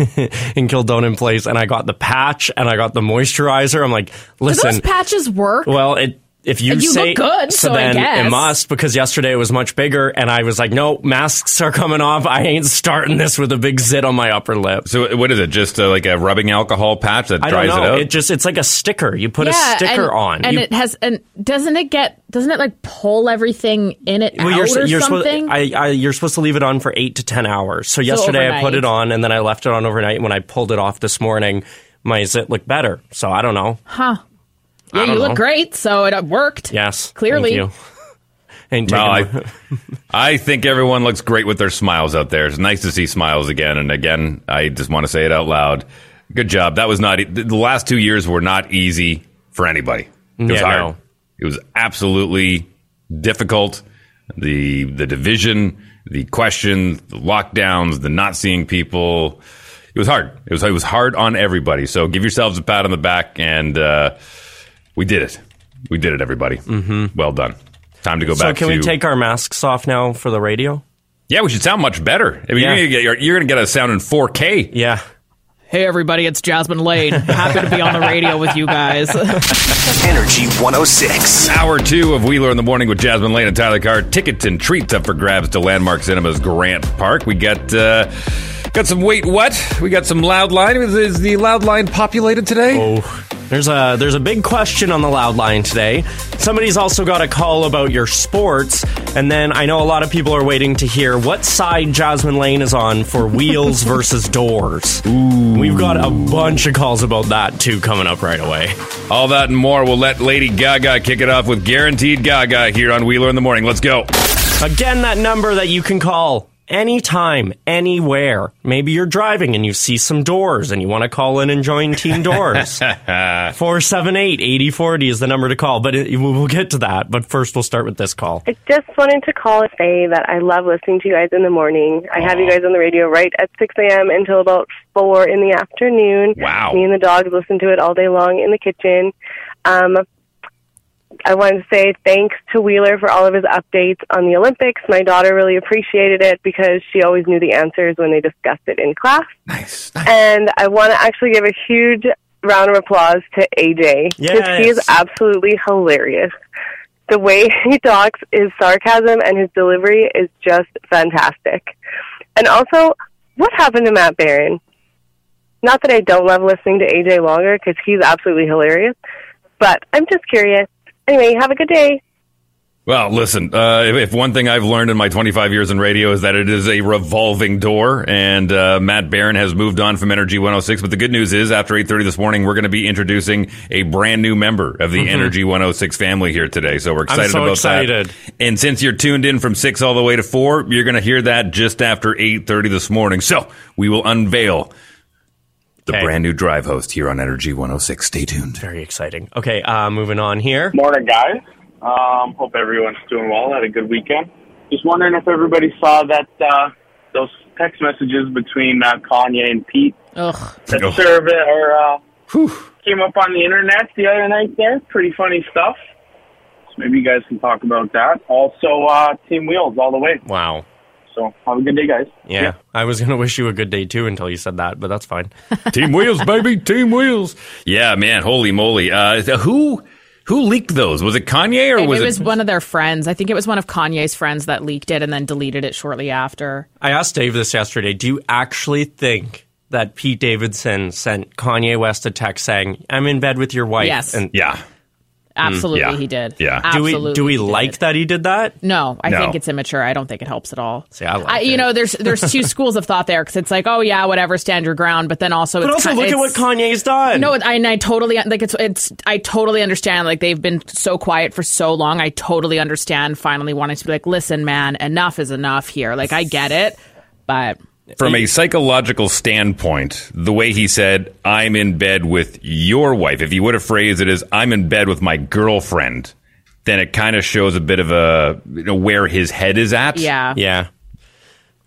in Kildonan Place, and I got the patch and I got the moisturizer. I'm like, Do listen, those patches work? well, it if you, You say look good, so I then guess. it must because yesterday it was much bigger, and I was like, no, masks are coming off. I ain't starting this with a big zit on my upper lip. So what is it? Just uh, like a rubbing alcohol patch that I don't dries know. it out? It just it's like a sticker. You put yeah, a sticker and, on. and You- it has. And doesn't it get? Doesn't it like pull everything in it well, out you're, or you're something? supposed I, I, you're supposed to leave it on for eight to ten hours. So yesterday I put it on, and then I left it on overnight. When I pulled it off this morning, my zit looked better. So I don't know. huh? I Yeah, you don't look great, so it uh, worked. Yes, Clearly. Thank you. Ain't No, I, I think everyone looks great with their smiles out there. It's nice to see smiles again. And again, I just want to say it out loud. Good job. That was not e- the last two years were not easy for anybody. It was Yeah, hard. no. It was absolutely difficult. The the division, the questions, the lockdowns, the not seeing people. It was hard. It was it was hard on everybody. So give yourselves a pat on the back, and uh, we did it. We did it, everybody. Mm-hmm. Well done. Time to go so back. So, can to, we take our masks off now for the radio? Yeah, we should sound much better. I mean, Yeah. you're gonna get you're, you're gonna get us sound in 4K. Yeah. Hey everybody, it's Jasmine Lane. Happy to be on the radio with you guys. Energy 106. Hour two of Wheeler in the Morning with Jasmine Lane and Tyler Carr. Tickets and treats up for grabs to Landmark Cinemas Grant Park. We got uh, got some wait what? We got some loud line. Is, is the loud line populated today? Oh, there's a there's a big question on the loud line today. Somebody's also got a call about your sports, and then I know a lot of people are waiting to hear what side Jasmine Lane is on for wheels versus doors. Ooh. We've got a bunch of calls about that too coming up right away. All that and more. We'll let Lady Gaga kick it off with Guaranteed Gaga here on Wheeler in the Morning. Let's go. Again, that number that you can call anytime, anywhere. Maybe you're driving and you see some doors and you want to call in and join Team Doors. 478 8040 is the number to call, but it, we'll get to that. But first, we'll start with this call. I just wanted to call and say that I love listening to you guys in the morning. I have you guys on the radio right at 6 a.m. until about 4 in the afternoon. Wow. Me and the dogs listen to it all day long in the kitchen. Um, I wanted to say thanks to Wheeler for all of his updates on the Olympics. My daughter really appreciated it because she always knew the answers when they discussed it in class. Nice. And I want to actually give a huge round of applause to AJ because he is absolutely hilarious. The way he talks, his sarcasm and his delivery is just fantastic. And also, what happened to Matt Barron? Not that I don't love listening to AJ longer because he's absolutely hilarious, but I'm just curious. Anyway, have a good day. Well, listen, uh, if, if one thing I've learned in my 25 years in radio is that it is a revolving door, and uh, Matt Barron has moved on from Energy 106. But the good news is, after 8:30 this morning, we're going to be introducing a brand new member of the Energy 106 family here today. So we're excited Mm-hmm. so about excited. that. And since you're tuned in from six all the way to four, you're going to hear that just after 8:30 this morning. So we will unveil the Okay. brand new drive host here on Energy 106. Stay tuned. Very exciting. Okay, uh, moving on here. Morning, guys. Um, hope everyone's doing well. Had a good weekend. Just wondering if everybody saw that uh, those text messages between uh, Kanye and Pete Ugh. that Oh. serve it or uh, came up on the internet the other night. There, pretty funny stuff. So maybe you guys can talk about that. Also, uh, Team Wheels all the way. Wow. So have a good day, guys. Yeah, I was going to wish you a good day too until you said that, but that's fine. Team Wheels, baby, Team Wheels. Yeah, man, holy moly! Uh, who who leaked those? Was it Kanye or It was was, it? one of their friends. I think it was one of Kanye's friends that leaked it and then deleted it shortly after. I asked Dave this yesterday. Do you actually think that Pete Davidson sent Kanye West a text saying, "I'm in bed with your wife"? Yes. And yeah. Mm, Absolutely, yeah. he did. Yeah. do we do we like that he did that? No, I No. think it's immature. I don't think it helps at all. See, I like you it. know, there's there's two schools of thought there because it's like, oh yeah, whatever, stand your ground, but then also, But it's also ki- look at what Kanye's done. No, I, and I totally like it's it's I totally understand. Like they've been so quiet for so long. I totally understand. Finally, wanting to be like, listen, man, enough is enough here. Like I get it, but From a psychological standpoint, the way he said, "I'm in bed with your wife," if he would have phrased it as "I'm in bed with my girlfriend," then it kind of shows a bit of a you know, where his head is at. yeah, Yeah.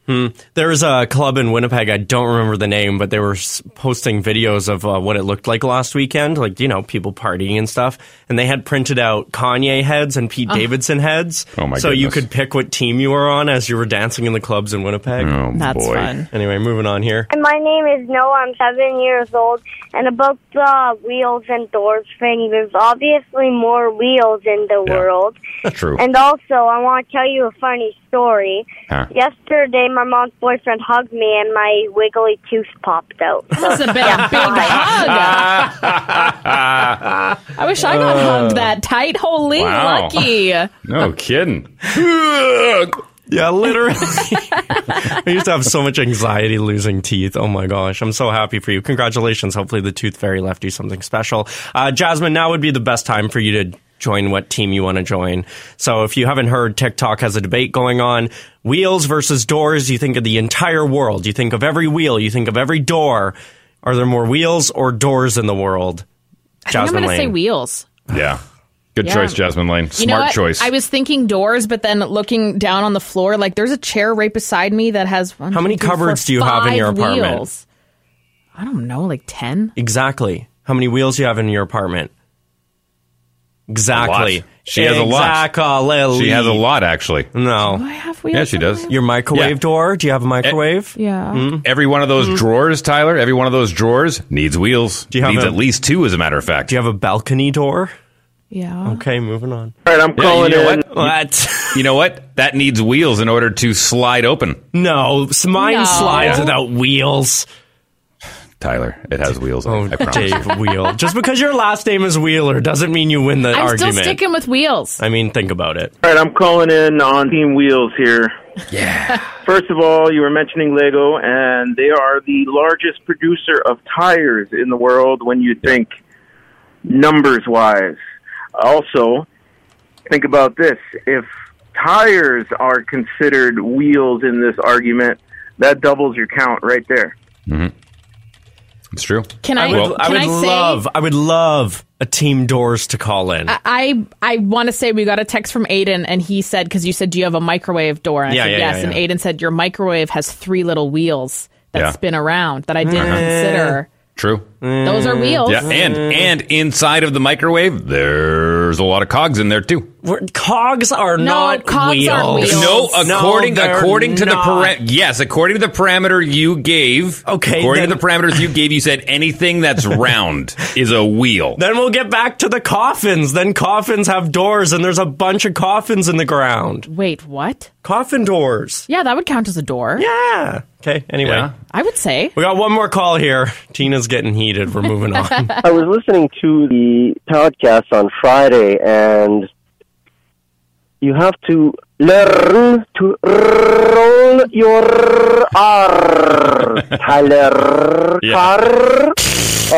Hmm. There was a club in Winnipeg. I don't remember the name, but they were posting videos of uh, what it looked like last weekend, like you know, people partying and stuff. And they had printed out Kanye heads and Pete Oh. Davidson heads. Oh, my So you could pick what team you were on as you were dancing in the clubs in Winnipeg. Oh, That's boy. fun. Anyway, moving on here. And my name is Noah. I'm seven years old. And about the wheels and doors thing, there's obviously more wheels in the world. That's True. And also, I want to tell you a funny story. Huh. Yesterday, my mom's boyfriend hugged me, and my wiggly tooth popped out. Must have been a big hug. I wish I got hugged that tight. Holy Wow. lucky. No kidding. Yeah, literally. I used to have so much anxiety losing teeth. Oh my gosh. I'm so happy for you. Congratulations. Hopefully the tooth fairy left you something special. Uh, Jasmine, now would be the best time for you to join what team you want to join. So if you haven't heard, TikTok has a debate going on. Wheels versus doors. You think of the entire world. You think of every wheel. You think of every door. Are there more wheels or doors in the world? I think I'm going to say wheels. Yeah. Good Yeah. choice, Jasmine Lane. Smart you know choice. I was thinking doors, but then looking down on the floor, like there's a chair right beside me that has one, How many two, three, four, cupboards do you have in your apartment? wheels. I don't know, like 10? Exactly. How many wheels do you have in your apartment? Exactly. She has a lot. Exactly. She has a lot, actually. No. Do I have wheels? Yeah, she does. Your microwave Yeah. door? Do you have a microwave? Yeah. Hmm? Every one of those drawers, Tyler, every one of those drawers needs wheels. Do you have needs a- at least two, as a matter of fact. Do you have a balcony door? Yeah. Okay, moving on. All right, I'm Yeah, calling you know in. what? What? You know what? That needs wheels in order to slide open. No, s- mine No. slides without wheels. Tyler, it has wheels. Oh, I promise. Dave Wheel. Just because your last name is Wheeler doesn't mean you win the I'm argument. still sticking with wheels. I mean, think about it. All right, I'm calling in on Team Wheels here. Yeah. First of all, you were mentioning Lego, and they are the largest producer of tires in the world when you think numbers wise. Also, think about this if tires are considered wheels in this argument, that doubles your count right there. Mm-hmm. It's true. Can I, I would, I can would I say, love, I would love a team doors to call in. I I, I want to say we got a text from Aiden, and he said because you said, "Do you have a microwave door?" And I Yeah, said yeah, yes, yeah, and. Aiden said your microwave has three little wheels that spin around that I didn't Eh. consider. True. Eh. Those are wheels. Yeah, and eh. and inside of the microwave, there's a lot of cogs in there too. We're- Cogs are No, not cogs wheels. aren't wheels. No, according they're according to not. the param- yes, according to the parameter you gave. Okay, according then- to the parameters you gave, you said anything that's round is a wheel. Then we'll get back to the coffins. Then coffins have doors, and there's a bunch of coffins in the ground. Wait, what? Coffin doors. Yeah, that would count as a door. Yeah. Okay. Anyway, Yeah. I would say. we got one more call here. Tina's getting heated. We're moving on. I was listening to the podcast on Friday, and you have to learn to roll your R. Tyler Yeah. Carr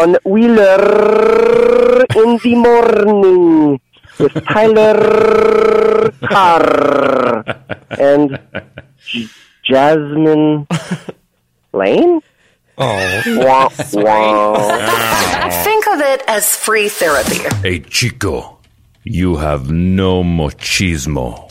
on Wheeler in the morning with Tyler Carr and Jasmine Lane. Oh. Wah, wah. Think of it as free therapy. Hey, Chico, you have no machismo.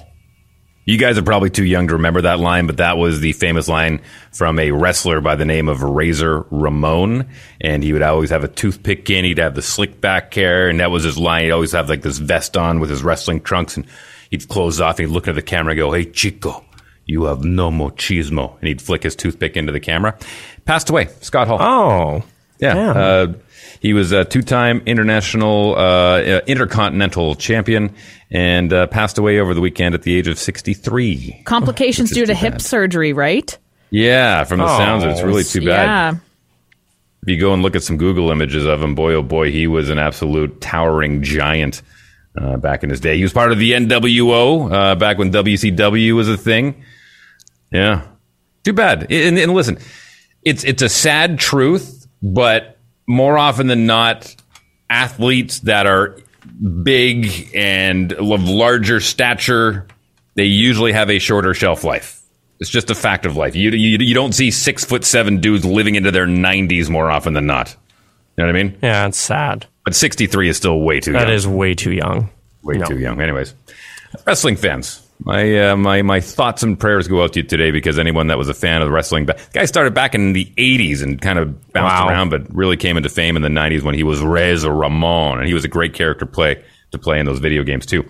You guys are probably too young to remember that line, but that was the famous line from a wrestler by the name of Razor Ramon. And he would always have a toothpick in. He'd have the slick back hair, and that was his line. He'd always have like this vest on with his wrestling trunks, and he'd close off and he'd look at the camera and go, Hey, Chico, you have no machismo. And he'd flick his toothpick into the camera. Passed away, Scott Hall. Oh. Yeah. Uh, he was a two-time international, uh, uh, intercontinental champion, and uh, passed away over the weekend at the age of 63. Complications due to hip bad. surgery, right? Yeah, from the sounds of it, it's really too bad. Yeah. If you go and look at some Google images of him, boy, oh boy, he was an absolute towering giant uh, back in his day. He was part of the NWO uh, back when WCW was a thing. Yeah, too bad. And, and listen, it's it's a sad truth, but more often than not, athletes that are big and of larger stature, they usually have a shorter shelf life. It's just a fact of life. You, you, you don't see six foot seven dudes living into their 90s more often than not. You know what I mean? Yeah, it's sad. But 63 is still way too That young. is way too young. way No. too young. Anyways, wrestling fans, My uh, my my thoughts and prayers go out to you today because anyone that was a fan of wrestling, the guy started back in the '80s and kind of bounced Wow. around, but really came into fame in the '90s when he was Razor Ramon, and he was a great character play to play in those video games too.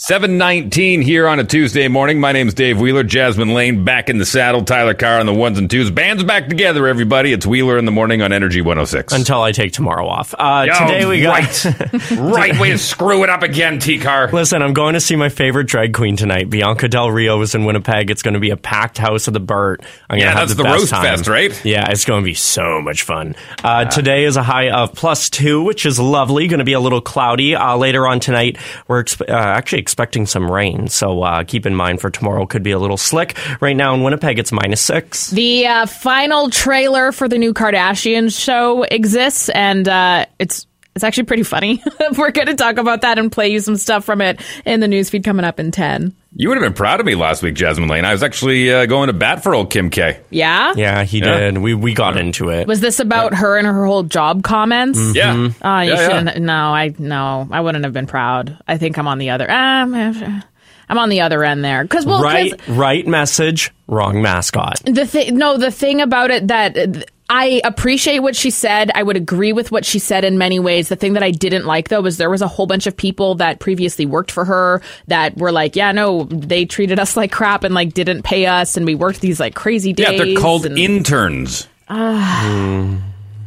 719 here on a Tuesday morning. My name's Dave Wheeler. Jasmine Lane back in the saddle. Tyler Carr on the ones and twos. Band's back together, everybody. It's Wheeler in the morning on Energy 106. Until I take tomorrow off. Uh, Oh, today we got right. right way to screw it up again, T Car. Listen, I'm going to see my favorite drag queen tonight. Bianca Del Rio is in Winnipeg. It's going to be a packed house of the Burt. I'm Yeah, that's the, the roast time. fest, right? Yeah, it's going to be so much fun. Uh, Today is a high of plus two, which is lovely. Going to be a little cloudy. Uh, later on tonight, we're expe- uh, actually expecting some rain. So uh, keep in mind for tomorrow could be a little slick. Right now in Winnipeg, it's minus six. The uh, final trailer for the new Kardashian show exists, and uh, it's it's actually pretty funny. We're going to talk about that and play you some stuff from it in the newsfeed coming up in ten. You would have been proud of me last week, Jasmine Lane. I was actually uh, going to bat for old Kim K. Yeah. Yeah, he Yeah. did. We we got into it. Was this about her and her whole job comments? Mm-hmm. Yeah. Oh, you Yeah, yeah. shouldn't. No, I no, I wouldn't have been proud. I think I'm on the other. Um, I'm on the other end there because well, 'cause right, right message, wrong mascot. the thing. No, the thing about it that. Uh, I appreciate what she said. I would agree with what she said in many ways. The thing that I didn't like though was there was a whole bunch of people that previously worked for her that were like, yeah, no, they treated us like crap and like didn't pay us and we worked these like crazy days. Yeah, they're called and- interns. Ah.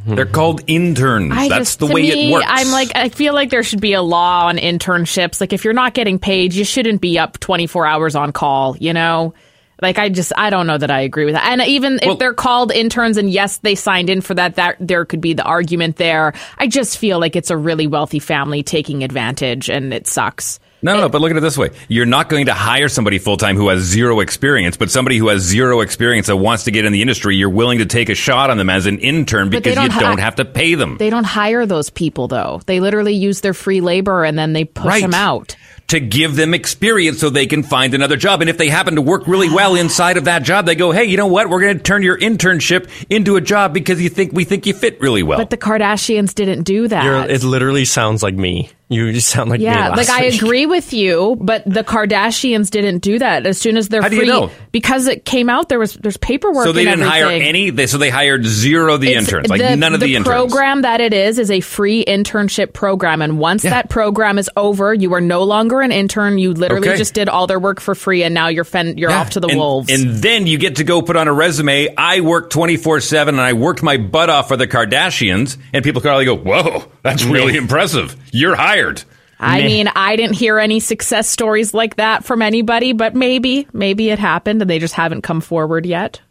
They're called interns. I That's just, the to way me, it works. I'm like, I feel like there should be a law on internships. Like, if you're not getting paid, you shouldn't be up 24 hours on call. You know, like I just, I don't know that I agree with that. And even Well- if they're called interns, and yes, they signed in for that, that there could be the argument there. I just feel like it's a really wealthy family taking advantage, and it sucks. No, no, but look at it this way. You're not going to hire somebody full time who has zero experience, but somebody who has zero experience that wants to get in the industry, you're willing to take a shot on them as an intern because don't you ha- don't have to pay them. They don't hire those people though. They literally use their free labor and then they push Right. them out. To give them experience so they can find another job. And if they happen to work really well inside of that job, they go, "Hey, you know what? We're going to turn your internship into a job because you think we think you fit really well." But the Kardashians didn't do that. You're, it literally sounds like me. You just sound like me. Yeah, last like I week. agree with you, but the Kardashians didn't do that. As soon as they're How do free, you know? because it came out, there was there's paperwork. so they didn't hire any. They, so they hired zero of the It's- interns, like none of the, interns. program that it is is a free internship program, and once that program is over, you are no longer an intern. You literally Okay. just did all their work for free, and now you're fen- you're off to the and, wolves. And then you get to go put on a resume. I work twenty four seven, and I worked my butt off for the Kardashians. And people probably go, "Whoa, that's really impressive. You're hired." I mean, I didn't hear any success stories like that from anybody, but maybe, maybe it happened, and they just haven't come forward yet.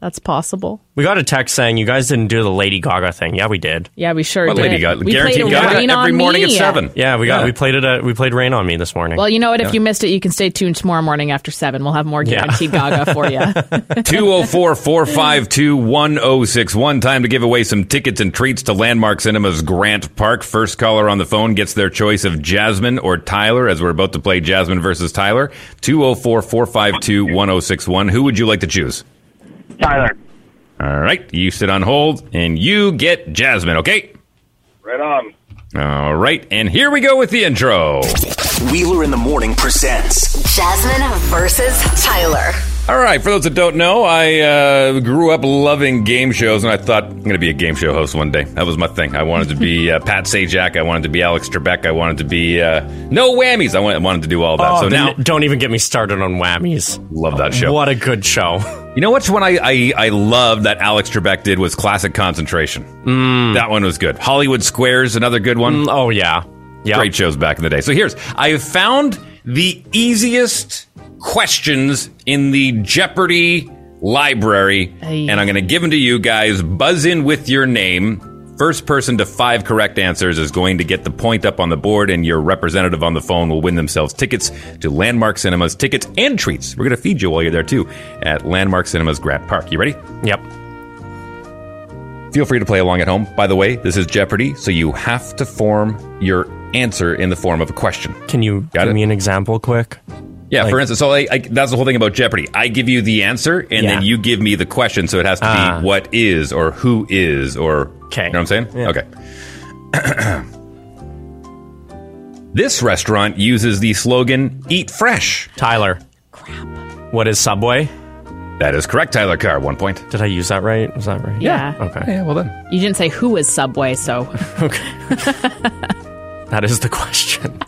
That's possible. We got a text saying you guys didn't do the Lady Gaga thing. Yeah, we did. Yeah, we sure Well, did. Lady Gaga- we guaranteed played Gaga Rain every on morning Me. at seven. Yeah, we got Yeah. we played it. At, we played Rain on Me this morning. Well, you know what? If Yeah. you missed it, you can stay tuned tomorrow morning after seven. We'll have more Yeah. guaranteed Gaga for you. 204 452 1061. Time to give away some tickets and treats to Landmark Cinemas Grant Park. First caller on the phone gets their choice of Jasmine or Tyler as we're about to play Jasmine versus Tyler. 204 452 1061. Who would you like to choose? Tyler. All right. You sit on hold and you get Jasmine, okay? Right on. All right. And here we go with the intro. Wheeler in the Morning presents Jasmine versus Tyler. All right, for those that don't know, I uh, grew up loving game shows, and I thought I'm going to be a game show host one day. That was my thing. I wanted to be uh, Pat Sajak. I wanted to be Alex Trebek. I wanted to be uh, no whammies. I wanted, wanted to do all that. Oh, so now, don't even get me started on whammies. love that show. What a good show. You know which one I I, I love that Alex Trebek did was Classic Concentration. That one was good. Hollywood Squares, another good one. Mm, oh yeah, yeah. Great shows back in the day. So here's I have found the easiest questions in the Jeopardy library, and I'm going to give them to you guys. Buzz in with your name. First person to five correct answers is going to get the point up on the board, and your representative on the phone will win themselves tickets to Landmark Cinemas, tickets and treats. We're going to feed you while you're there too at Landmark Cinemas Grant Park. You ready? Yep. Feel free to play along at home. By the way, this is Jeopardy, so you have to form your answer in the form of a question. Can you Got give it? me an example, quick? Yeah, Like- for instance, so I, I, that's the whole thing about Jeopardy. I give you the answer, and Yeah. then you give me the question, so it has to be Ah. what is or who is or. 'Kay. You know what I'm saying? Yeah. Okay. this restaurant uses the slogan "Eat Fresh." Tyler. Crap. What is Subway? That is correct, Tyler Carr. One point. Did I use that right? Was that right? Yeah. Okay. Yeah, well then. You didn't say who is Subway, so okay. That is the question.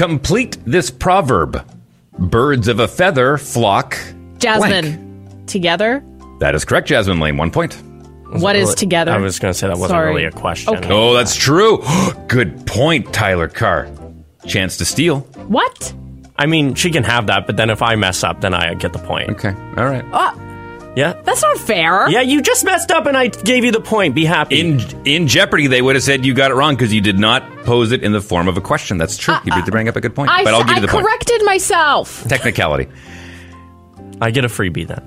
Complete this proverb. Birds of a feather flock. Jasmine. Together? That is correct, Jasmine Lane. One point. What is together? I was going to say that wasn't Sorry. really a question. Okay. Oh, that's true. Good point, Tyler Carr. Chance to steal. What? I mean, she can have that, but then if I mess up, then I get the point. Okay. All right. Uh, Yeah. that's not fair. Yeah, you just messed up and I gave you the point. Be happy. In in Jeopardy, they would have said you got it wrong because you did not pose it in the form of a question. That's true. you did bring up a good point, I, but I'll give I you the point. corrected myself. Technicality. I get a freebie then.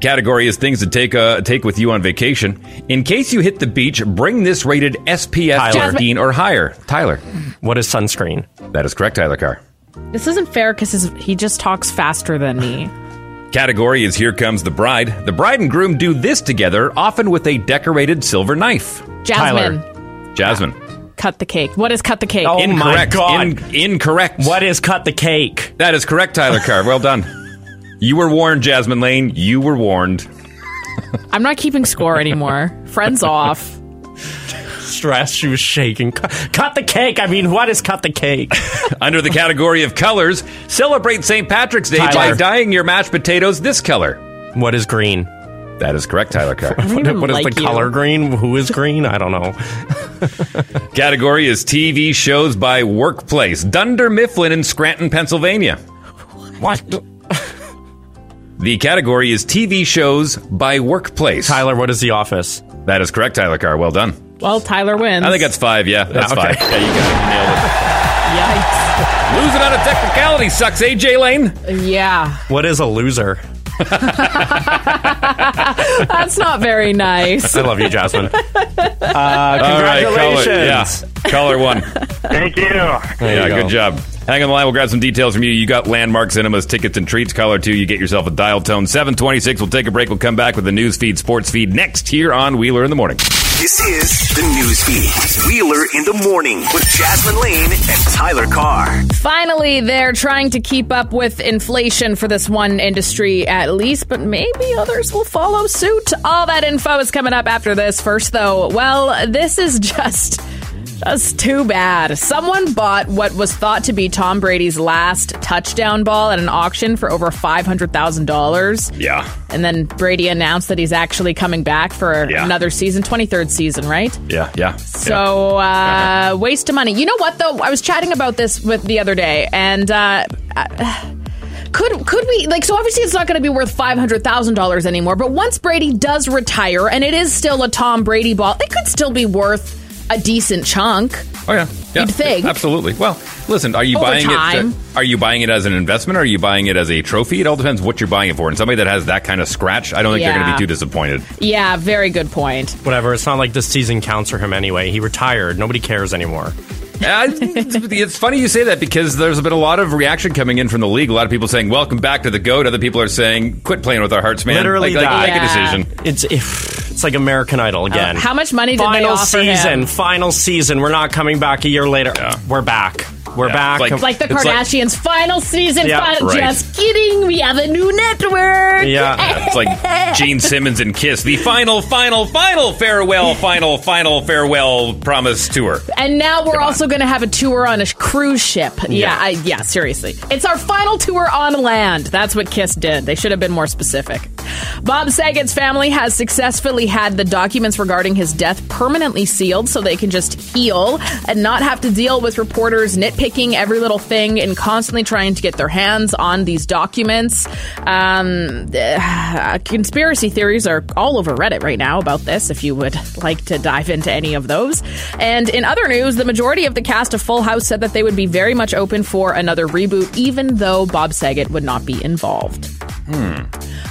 Category is things to take uh, take with you on vacation. In case you hit the beach, bring this rated SPF Tyler. 15 or higher. Tyler. What is sunscreen? That is correct, Tyler Carr. This isn't fair because he just talks faster than me. Category is Here Comes the Bride. The bride and groom do this together, often with a decorated silver knife. Jasmine, Jasmine. cut the cake. What is cut the cake? Oh my God. In- incorrect. What is cut the cake? That is correct, Tyler Carr. Well done. You were warned, Jasmine Lane. You were warned. I'm not keeping score anymore. Friends off. Stress. She was shaking. Cut, cut the cake. I mean, what is cut the cake? Under the category of colors, celebrate St. Patrick's Day by dyeing your mashed potatoes this color. what is green? That is correct, Tyler Carr. I don't What, even what is the you. color green? Who is green? I don't know. category is TV shows by workplace. Dunder Mifflin in Scranton, Pennsylvania. What? The category is TV shows by workplace. Tyler, what is the office? That is correct, Tyler Carr. Well done. Well, Tyler wins. I think that's five. Yeah, that's okay. five. Yeah, you got it. Nailed it. Yikes. Losing on a technicality sucks, AJ Lane. Yeah. What is a loser? That's not very nice. I love you, Jasmine. Uh, All right, congratulations. caller. Yeah, caller one. Thank you. yeah, you go. good job. Hang on the line. We'll grab some details from you. You got Landmark Cinemas tickets and treats. Caller two, you get yourself a dial tone. 726. We'll take a break. We'll come back with the news feed, sports feed next here on Wheeler in the Morning. This is the news feed. Wheeler in the morning with Jasmine Lane and Tyler Carr. Finally, they're trying to keep up with inflation for this one industry at least, but maybe others will follow suit. All that info is coming up after this. First, though, well, this is just. Just too bad. Someone bought what was thought to be Tom Brady's last touchdown ball at an auction for over $500,000. Yeah. And then Brady announced that he's actually coming back for Yeah. another season, 23rd season, right? Yeah, yeah. So, uh, waste of money. You know what, though? I was chatting about this with the other day, and uh, uh, could could we like? So obviously, it's not going to be worth five hundred thousand dollars anymore. But once Brady does retire, and it is still a Tom Brady ball, it could still be worth a decent chunk. Oh yeah, yeah. You'd think. absolutely. Well, listen, are you Over buying it? time. uh, are you buying it as an investment? or Are you buying it as a trophy? It all depends what you're buying it for. And somebody that has that kind of scratch, I don't think they're going to be too disappointed. Yeah, very good point. Whatever. It's not like this season counts for him anyway. He retired. Nobody cares anymore. It's, it's funny you say that because there's been a lot of reaction coming in from the league. A lot of people saying "Welcome back to the goat." Other people are saying "Quit playing with our hearts, man." Literally like, like, that. make a decision. It's if, it's like American Idol again. Uh, how much money did they offer? final offer season? him? Final season. We're not coming back a year later. Yeah. We're back. We're Yeah, back. it's like- Like the It's like- Kardashians' final season. Yeah, final, right. Just kidding. We have a new network. Yeah. It's like Gene Simmons and Kiss, the final, final, final farewell, final, final farewell promise tour. And now we're also going to have a tour on a cruise ship. Yeah, Yeah. I, yeah, seriously. It's our final tour on land. That's what Kiss did. They should have been more specific. Bob Saget's family has successfully had the documents regarding his death permanently sealed so they can just heal and not have to deal with reporters nitpicking every little thing and constantly trying to get their hands on these documents. Um, uh, conspiracy theories are all over Reddit right now about this if you would like to dive into any of those. And in other news, the majority of the cast of Full House said that they would be very much open for another reboot, even though Bob Saget would not be involved.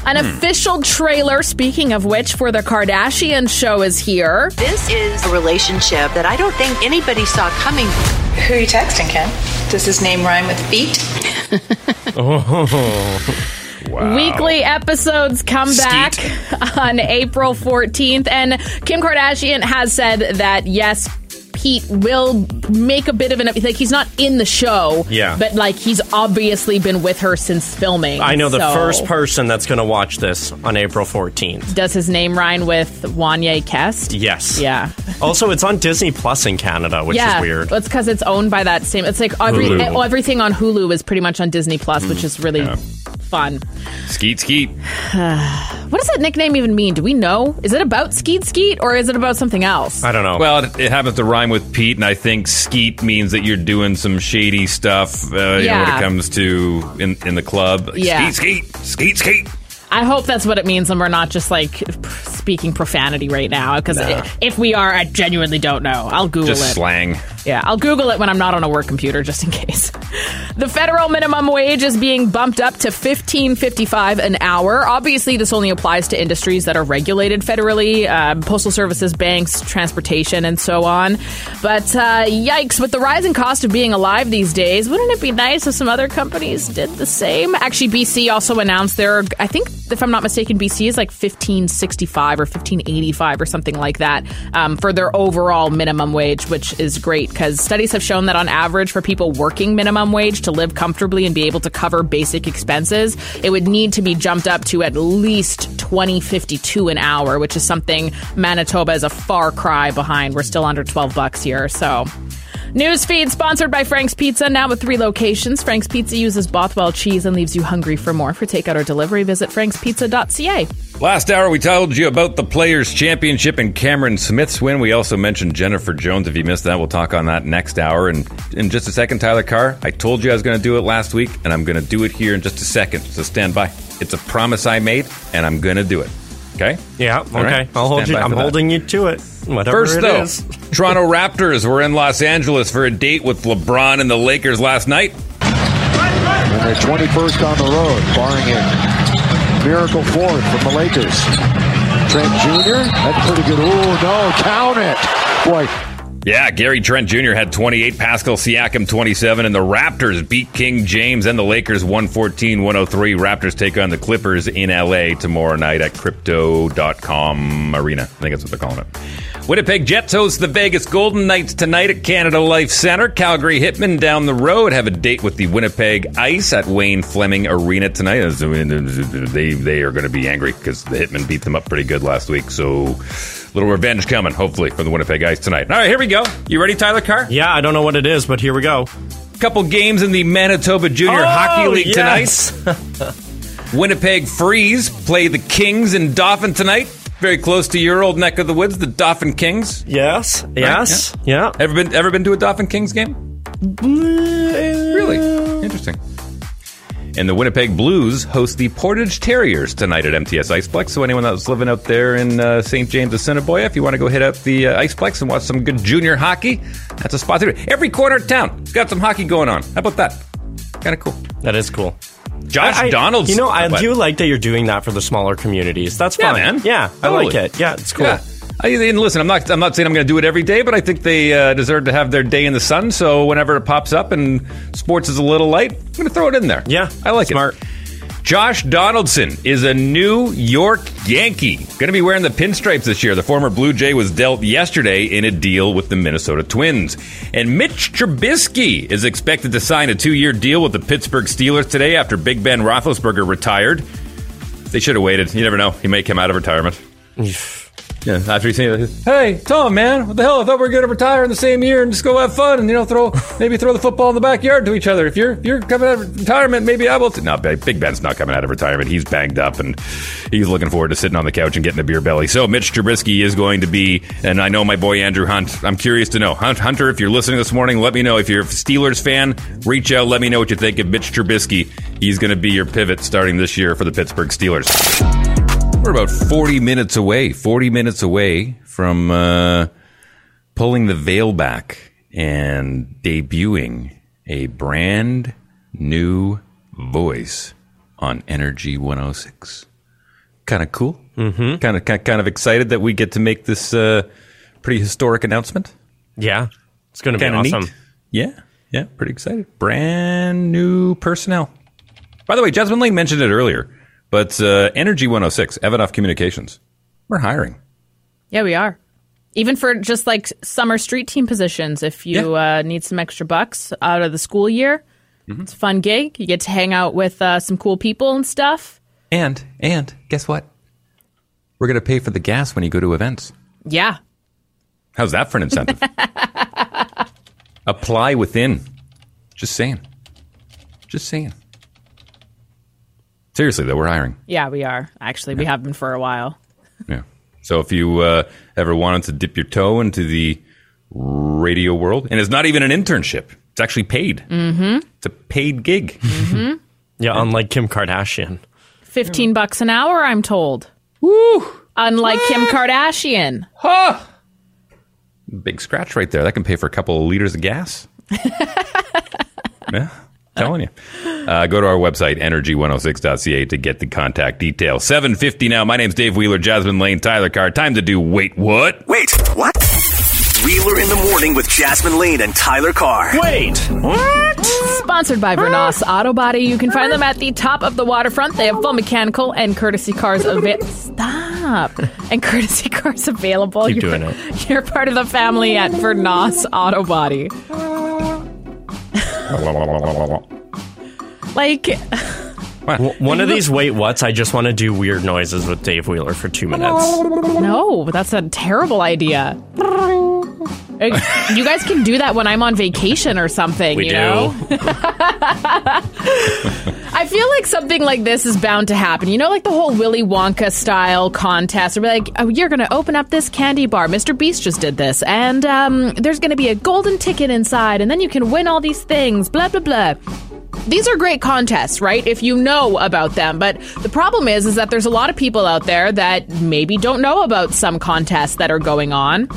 An official trailer, speaking of which, for the Kardashian show is here. This is a relationship that I don't think anybody saw coming. Who are you texting, Ken? Does his name rhyme with feet? oh. Wow. Weekly episodes come back on April 14th. And Kim Kardashian has said that, yes, Pete will make a bit of an like he's not in the show, Yeah. but like he's obviously been with her since filming. I know the first person that's going to watch this on April 14th. Does his name rhyme with Wanye Kest? Yes. Yeah. Also, it's on Disney Plus in Canada, which yeah, is weird. It's because it's owned by that same. It's like every, everything on Hulu is pretty much on Disney Plus, Mm. which is really fun. Skeet skeet. what does that nickname even mean? Do we know? Is it about Skeet Skeet or is it about something else? I don't know. Well, it, it happens to rhyme with Pete, and I think skeet means that you're doing some shady stuff. Uh, you know, when Yeah. it comes to in in the club. Yeah. Skeet skeet skeet skeet. I hope that's what it means, and we're not just like speaking profanity right now. Because Nah. if we are, I genuinely don't know. I'll Google Just it. slang. Yeah, I'll Google it when I'm not on a work computer, just in case. The federal minimum wage is being bumped up to fifteen fifty five an hour. Obviously, this only applies to industries that are regulated federally: uh, postal services, banks, transportation, and so on. But uh, yikes! With the rising cost of being alive these days, wouldn't it be nice if some other companies did the same? Actually, BC also announced their. I think, if I'm not mistaken, BC is like fifteen sixty five or fifteen eighty five or something like that um, for their overall minimum wage, which is great because studies have shown that on average, for people working minimum wage to live comfortably and be able to cover basic expenses, it would need to be jumped up to at least twenty fifty two an hour, which is something Manitoba is a far cry behind. We're still under twelve bucks here, so. Newsfeed sponsored by Frank's Pizza, now with three locations. Frank's Pizza uses Bothwell cheese and leaves you hungry for more. For takeout or delivery, visit frankspizza.ca. Last hour, we told you about the Players' Championship and Cameron Smith's win. We also mentioned Jennifer Jones. If you missed that, we'll talk on that next hour. And in just a second, Tyler Carr, I told you I was going to do it last week, and I'm going to do it here in just a second. So stand by. It's a promise I made, and I'm going to do it. Okay? Yeah, okay. right? I'll hold Stand you. I'm for that. holding you to it. Whatever First, it though, is. Toronto Raptors were in Los Angeles for a date with LeBron and the Lakers last night. And they're 21st on the road, barring a miracle fourth from the Lakers. Trent Jr., that's pretty good. Ooh, no, count it. Boy, Yeah, Gary Trent Jr. had 28, Pascal Siakam 27, and the Raptors beat King James and the Lakers 114 103. Raptors take on the Clippers in LA tomorrow night at Crypto.com Arena. I think that's what they're calling it. Winnipeg Jets host the Vegas Golden Knights tonight at Canada Life Center. Calgary Hitmen down the road have a date with the Winnipeg Ice at Wayne Fleming Arena tonight. They, they are going to be angry because the Hitmen beat them up pretty good last week. So, little revenge coming, hopefully, from the Winnipeg Ice tonight. All right, here we go. You ready, Tyler Carr? Yeah, I don't know what it is, but here we go. Couple games in the Manitoba Junior Oh, Hockey League yes. tonight. Winnipeg Freeze play the Kings and Dauphin tonight. Very close to your old neck of the woods, the Dauphin Kings. Yes, yes, yeah. Ever been ever been to a Dauphin Kings game? Mm, eh. Really interesting. And the Winnipeg Blues host the Portage Terriers tonight at MTS Iceplex. So anyone that's living out there in uh, St. James, Assiniboia, if you want to go hit up the uh, Iceplex and watch some good junior hockey, that's a spot to do. Every corner of town, it's got some hockey going on. How about that? Kind of cool. That is cool. Josh I- Donald's. You know, I What? do like that you're doing that for the smaller communities. That's Yeah, fun. man. Yeah, I like it. Yeah, it's cool. Yeah. I, and listen, I'm not. I'm not saying I'm going to do it every day, but I think they uh, deserve to have their day in the sun. So whenever it pops up and sports is a little light, I'm going to throw it in there. Yeah, I like smart. it. Josh Donaldson is a New York Yankee. Going to be wearing the pinstripes this year. The former Blue Jay was dealt yesterday in a deal with the Minnesota Twins. And Mitch Trubisky is expected to sign a two year deal with the Pittsburgh Steelers today after Big Ben Roethlisberger retired. They should have waited. You never know. He may come out of retirement. Yeah, after he's saying, "Hey, Tom, man, what the hell? I thought we were going to retire in the same year and just go have fun and you know throw maybe throw the football in the backyard to each other. If you're if you're coming out of retirement, maybe I will." T-. No, Big Big Ben's not coming out of retirement. He's banged up and he's looking forward to sitting on the couch and getting a beer belly. So Mitch Trubisky is going to be, and I know my boy Andrew Hunt. I'm curious to know, Hunt, Hunter, if you're listening this morning, let me know. If you're a Steelers fan, reach out. Let me know what you think of Mitch Trubisky. He's going to be your pivot starting this year for the Pittsburgh Steelers. We're about 40 minutes away, 40 minutes away from uh, pulling the veil back and debuting a brand new voice on Energy 106. Kind of cool. Mm-hmm. Kind of kind of excited that we get to make this uh, pretty historic announcement. Yeah, it's going to be awesome. neat. Yeah, yeah, pretty excited. Brand new personnel. By the way, Jasmine Lane mentioned it earlier, but uh, Energy 106, Evanov Communications, we're hiring. Yeah, we are. Even for just like summer street team positions, if you uh, need some extra bucks out of the school year, Mm-hmm. it's a fun gig. You get to hang out with uh, some cool people and stuff. And and guess what? We're going to pay for the gas when you go to events. Yeah. How's that for an incentive? Apply within. Just saying. Just saying. Seriously, though, we're hiring. Yeah, we are. Actually, we have been for a while. Yeah. So if you uh, ever wanted to dip your toe into the radio world, and it's not even an internship, it's actually paid. Mm-hmm. It's a paid gig. Mm-hmm. Yeah, unlike Kim Kardashian. 15 bucks an hour, I'm told. Woo! Unlike Kim Kardashian. Huh. Big scratch right there. That can pay for a couple of liters of gas. yeah, telling you. Uh, go to our website, energy106.ca, to get the contact details. 750 now. My name's Dave Wheeler, Jasmine Lane, Tyler Carr. Time to do Wait What? Wait, what? Wheeler in the morning with Jasmine Lane and Tyler Carr. Wait, what? Sponsored by Vernos Auto Body. You can find them at the top of the waterfront. They have full mechanical and courtesy cars available. Stop. And courtesy cars available. Keep you're, doing it. You're part of the family at Vernos Auto Body. Like, W- One of these wait whats, I just want to do weird noises with Dave Wheeler for two minutes. no, that's a terrible idea. You guys can do that when I'm on vacation or something, We you do. know? I feel like something like this is bound to happen. You know, like the whole Willy Wonka style contest, or be like, oh, you're going to open up this candy bar. Mr. Beast just did this, and um, there's going to be a golden ticket inside, and then you can win all these things. Blah blah blah. These are great contests, right? If you know about them, but the problem is, is that there's a lot of people out there that maybe don't know about some contests that are going on.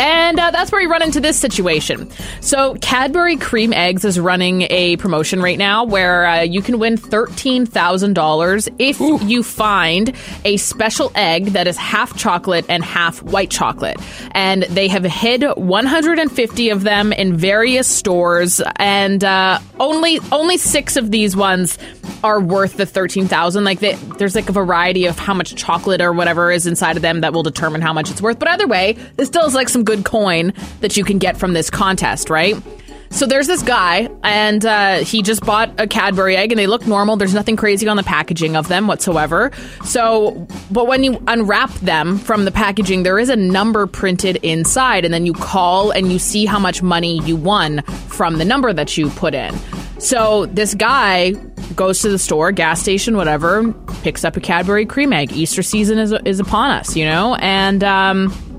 And uh, that's where we run into this situation. So, Cadbury Cream Eggs is running a promotion right now where uh, you can win $13,000 if you find a special egg that is half chocolate and half white chocolate. And they have hid 150 of them in various stores, and uh, only only six of these ones are worth the 13,000. Like, they, there's like a variety of how much chocolate or whatever is inside of them that will determine how much it's worth. But either way, this still is like some good coin that you can get from this contest, right? So there's this guy, and uh, he just bought a Cadbury egg, and they look normal. There's nothing crazy on the packaging of them whatsoever. So, but when you unwrap them from the packaging, there is a number printed inside, and then you call and you see how much money you won from the number that you put in. So this guy goes to the store, gas station, whatever, picks up a Cadbury cream egg. Easter season is is upon us, you know, and. Um,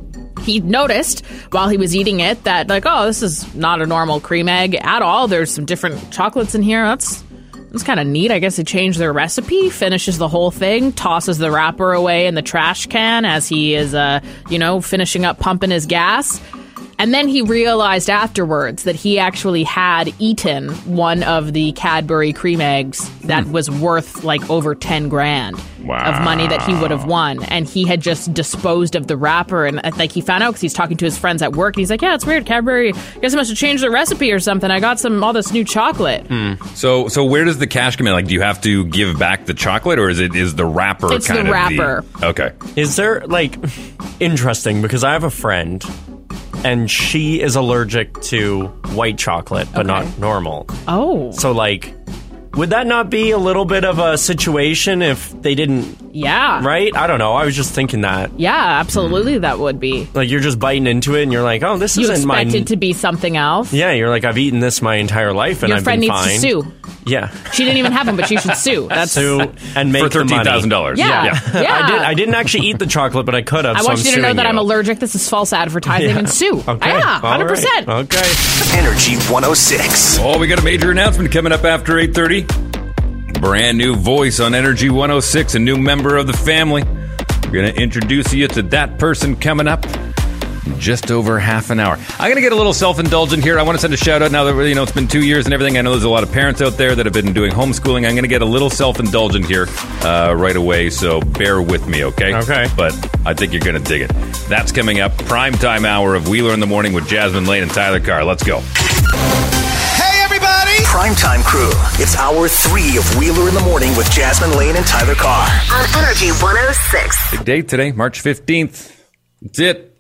he noticed while he was eating it that like oh this is not a normal cream egg at all. There's some different chocolates in here. That's that's kind of neat. I guess they changed their recipe finishes the whole thing tosses the wrapper away in the trash can as he is uh you know finishing up pumping his gas and then he realized afterwards that he actually had eaten one of the Cadbury cream eggs that was worth like over 10 grand of money that he would have won. And he had just disposed of the wrapper. And uh, like he found out because he's talking to his friends at work. And he's like, Yeah, it's weird. Cadbury, I guess I must have changed the recipe or something. I got some, all this new chocolate. So, so where does the cash come in? Like, do you have to give back the chocolate, or is it is the wrapper It's the kind of wrapper. okay. Is there like interesting because I have a friend and she is allergic to white chocolate but not normal. Oh. So like would that not be a little bit of a situation if they didn't Yeah. right? I don't know. I was just thinking that. Yeah, absolutely. That would be. Like you're just biting into it and you're like, "Oh, this You isn't my expect it to be something else. Yeah, you're like I've eaten this my entire life and Your I've friend been needs fine. to sue. Yeah. She didn't even have them, but she should sue. That's sue and make For the money. $13,000. Yeah. Yeah. Yeah. I did I didn't actually eat the chocolate, but I could have. I so want I'm you to know suing that I'm allergic. This is false advertising Yeah. and sue. Okay. Yeah, All hundred percent. right. Okay. Energy 106. Oh, we got a major announcement coming up after 8.30. Brand new voice on Energy 106, a new member of the family. We're going to introduce you to that person coming up in just over half an hour. I'm going to get a little self-indulgent here. I want to send a shout out now that you know it's been two years and everything. I know there's a lot of parents out there that have been doing homeschooling. I'm going to get a little self-indulgent here uh, right away, so bear with me, okay? Okay. But I think you're going to dig it. That's coming up. Prime time hour of Wheeler in the Morning with Jasmine Lane and Tyler Carr. Let's go. Hey, everybody! Primetime crew. It's hour three of Wheeler in the Morning with Jasmine Lane and Tyler Carr. On Energy 106. Big day today, March 15th. That's it.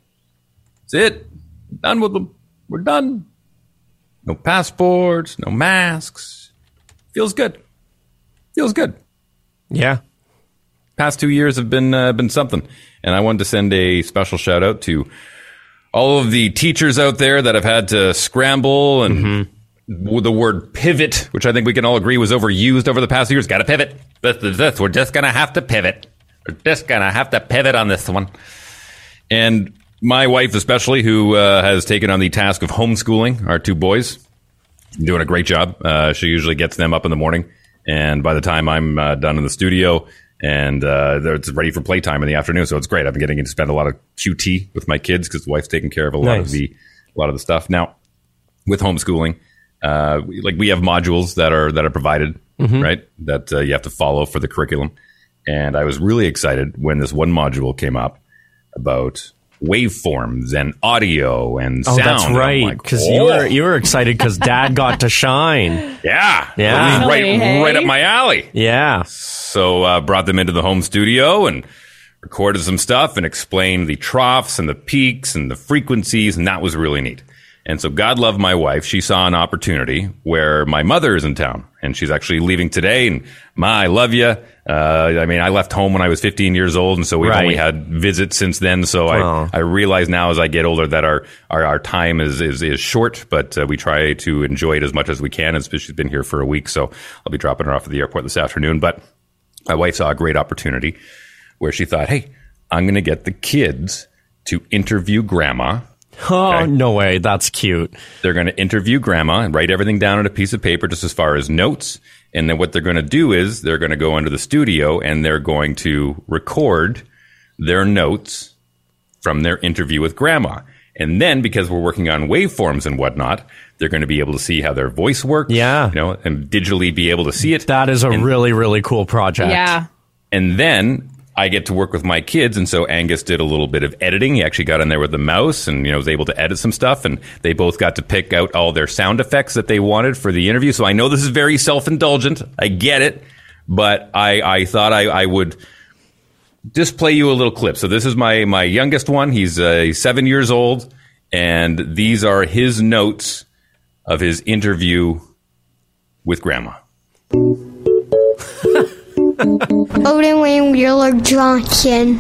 That's it. Done with them. We're done. No passports, no masks. Feels good. Feels good. Yeah. Past two years have been uh, been something, and I wanted to send a special shout out to all of the teachers out there that have had to scramble and w- the word pivot, which I think we can all agree was overused over the past years. Got to pivot. This, this, this. We're just gonna have to pivot. We're just gonna have to pivot on this one. And my wife, especially, who uh, has taken on the task of homeschooling our two boys, doing a great job. Uh, she usually gets them up in the morning, and by the time I'm uh, done in the studio, and uh, they're- it's ready for playtime in the afternoon, so it's great. I've been getting to spend a lot of QT with my kids because the wife's taking care of a lot of the a lot of the stuff now. With homeschooling, uh, like we have modules that are that are provided, Mhm. right? That uh, you have to follow for the curriculum. And I was really excited when this one module came up about waveforms and audio and Oh, sound. that's And I'm right. like, Because you "Oh." were you were excited because Dad got to shine. Yeah, Yeah. It right, hey? right up my alley. Yeah. So uh, brought them into the home studio and recorded some stuff and explained the troughs and the peaks and the frequencies, and that was really neat. And so God love my wife. She saw an opportunity where my mother is in town, and she's actually leaving today. And my, I love you. Uh, I mean, I left home when I was 15 years old, and so we've Right. only had visits since then. So Wow. I, I realize now as I get older that our our, our time is, is is short, but uh, we try to enjoy it as much as we can. And she's been here for a week, so I'll be dropping her off at the airport this afternoon. But my wife saw a great opportunity where she thought, "Hey, I'm going to get the kids to interview grandma." Oh no way! That's cute. They're going to interview grandma and write everything down on a piece of paper, just as far as notes. And then what they're going to do is they're going to go into the studio and they're going to record their notes from their interview with grandma. And then because we're working on waveforms and whatnot, they're going to be able to see how their voice works. Yeah. You know, and digitally be able to see it. That is a really really cool project. Yeah. And then I get to work with my kids, and so Angus did a little bit of editing. He actually got in there with the mouse, and you know was able to edit some stuff. And they both got to pick out all their sound effects that they wanted for the interview. So I know this is very self indulgent. I get it, but I I thought I, I would just play you a little clip. So this is my my youngest one. He's uh, seven years old, and these are his notes of his interview with Grandma. Odin Wayne Wheeler Johnson.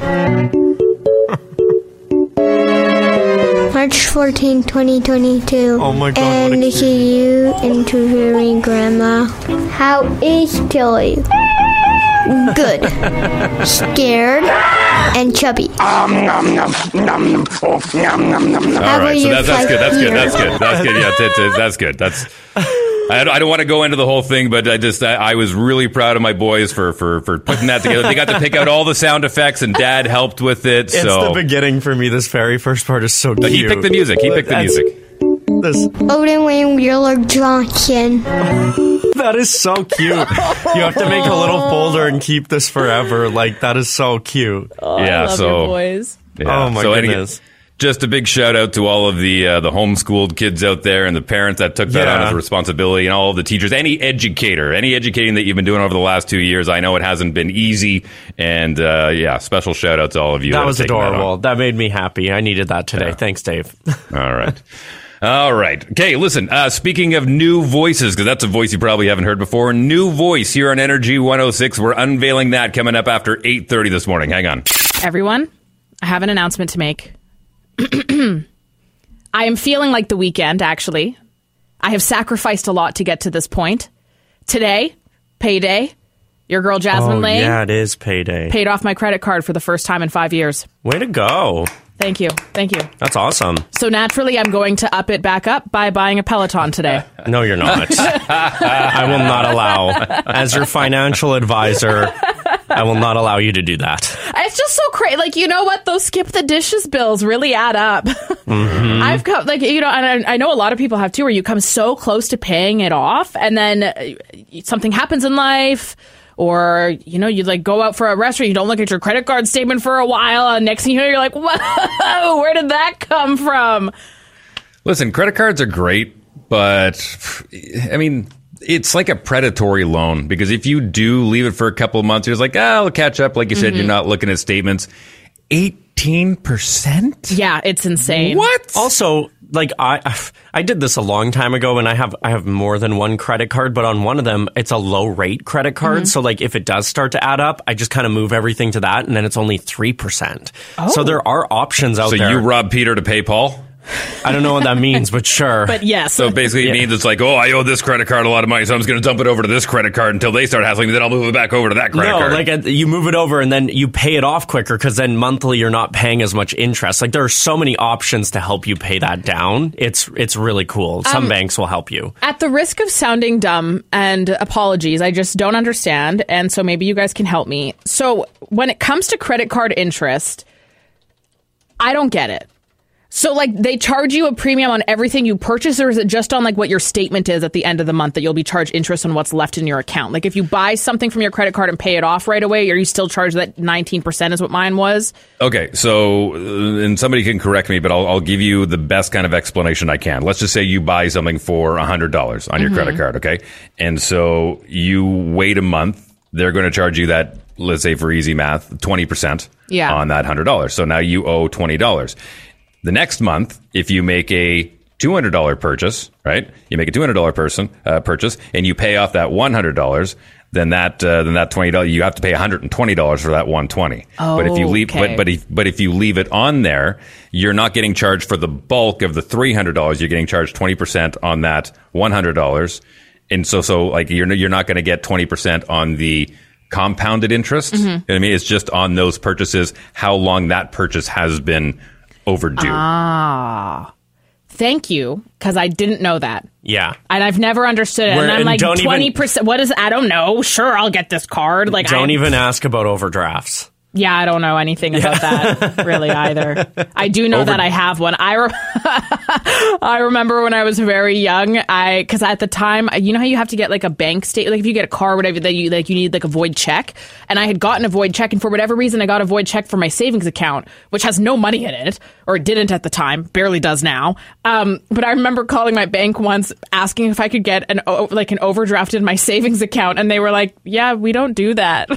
March 14, 2022. Oh my God, And a this is you interviewing Grandma. How is Tilly? Good. Scared and chubby. All right, so that's, that's good. That's good. That's good. That's good. Yeah, that's, that's, that's good. That's. I don't, I don't want to go into the whole thing, but I just I, I was really proud of my boys for, for for putting that together. They got to pick out all the sound effects, and Dad helped with it. It's so the beginning for me. This very first part is so cute. he picked the music. He picked the That's- music. This, Odin Wayne Wheeler Johnson. that is so cute. You have to make a little folder and keep this forever. Like that is so cute. Oh, yeah. so boys. Yeah. Oh my so any- goodness. Just a big shout out to all of the uh, the homeschooled kids out there and the parents that took that on as a responsibility, and all of the teachers, any educator, any educating that you've been doing over the last two years. I know it hasn't been easy, and uh, yeah, special shout out to all of you. that have was taken that adorable. That, made me happy. I needed that today. Thanks, Dave. All right. All right. Okay, listen, uh, speaking of new voices, because that's a voice you probably haven't heard before, new voice here on Energy 106. We're unveiling that coming up after 8.30 this morning. Hang on. Everyone, I have an announcement to make. I am feeling like the weekend, actually. I have sacrificed a lot to get to this point. Today, payday, your girl Jasmine oh, Lane yeah, it is payday. paid off my credit card for the first time in five years. Way to go. Thank you. Thank you. That's awesome. So naturally, I'm going to up it back up by buying a Peloton today. No, you're not. I will not allow, as your financial advisor, I will not allow you to do that. It's just so crazy. Like, you know what? Those skip the dishes bills really add up. Mhm. I've come, like, you know, and I, I know a lot of people have too, where you come so close to paying it off, and then uh, something happens in life, or, you know, you like go out for a restaurant, you don't look at your credit card statement for a while, and next thing you know, you're like, whoa, where did that come from? Listen, credit cards are great, but I mean, it's like a predatory loan because if you do leave it for a couple of months, you're just like, ah, I'll catch up. Like you said, Mhm. you're not looking at statements. 18 18%? Yeah, it's insane. What? Also, like I I did this a long time ago and I have I have more than one credit card, but on one of them it's a low rate credit card. Mhm. So like if it does start to add up, I just kind of move everything to that and then it's only 3%. So Oh. there are options out So there. So you rob Peter to pay Paul? I don't know what that means, but sure. But yes. So basically, it means it's like, oh, I owe this credit card a lot of money, so I'm just going to dump it over to this credit card until they start hassling me. Then I'll move it back over to that credit no, card. like uh, you move it over and then you pay it off quicker because then monthly you're not paying as much interest. Like there are so many options to help you pay that down. It's it's really cool. Some Um, banks will help you. At the risk of sounding dumb and apologies, I just don't understand. And so maybe you guys can help me. So when it comes to credit card interest, I don't get it. So like they charge you a premium on everything you purchase or is it just on like what your statement is at the end of the month that you'll be charged interest on what's left in your account? Like if you buy something from your credit card and pay it off right away, are you still charged that 19% is what mine was? Okay, so uh, and somebody can correct me, but I'll, I'll give you the best kind of explanation I can. Let's just say you buy something for hundred dollars on your Mhm. credit card, okay, and so you wait a month. They're going to charge you that, let's say for easy math, twenty percent Yeah. on that hundred dollars. So now you owe twenty dollars. The next month, if you make a two hundred dollar purchase, right? You make a two hundred dollar person uh, purchase, and you pay off that one hundred dollars. Then that uh, then that twenty dollars you have to pay one hundred and twenty dollars for that one twenty. Oh, but if you leave, Okay. but but if, but if you leave it on there, you're not getting charged for the bulk of the three hundred dollars. You're getting charged twenty percent on that one hundred dollars, and so so like you're you're not going to get twenty percent on the compounded interest. Mhm. You know I mean, it's just on those purchases how long that purchase has been overdue. Ah. Thank you cuz I didn't know that. Yeah. And I've never understood it. Where- and I'm and like don't even- twenty percent. What is? I don't know. Sure, I'll get this card. Like, Don't I, even ask about overdrafts. Yeah, I don't know anything about that really either. I do know Over- that I have one. I re- I remember when I was very young. I because at the time, you know how you have to get like a bank state, like if you get a car, or whatever, that you like you need like a void check. And I had gotten a void check, and for whatever reason, I got a void check for my savings account, which has no money in it, or it didn't at the time, barely does now. Um, but I remember calling my bank once, asking if I could get an o- like an overdraft in my savings account, and they were like, "Yeah, we don't do that.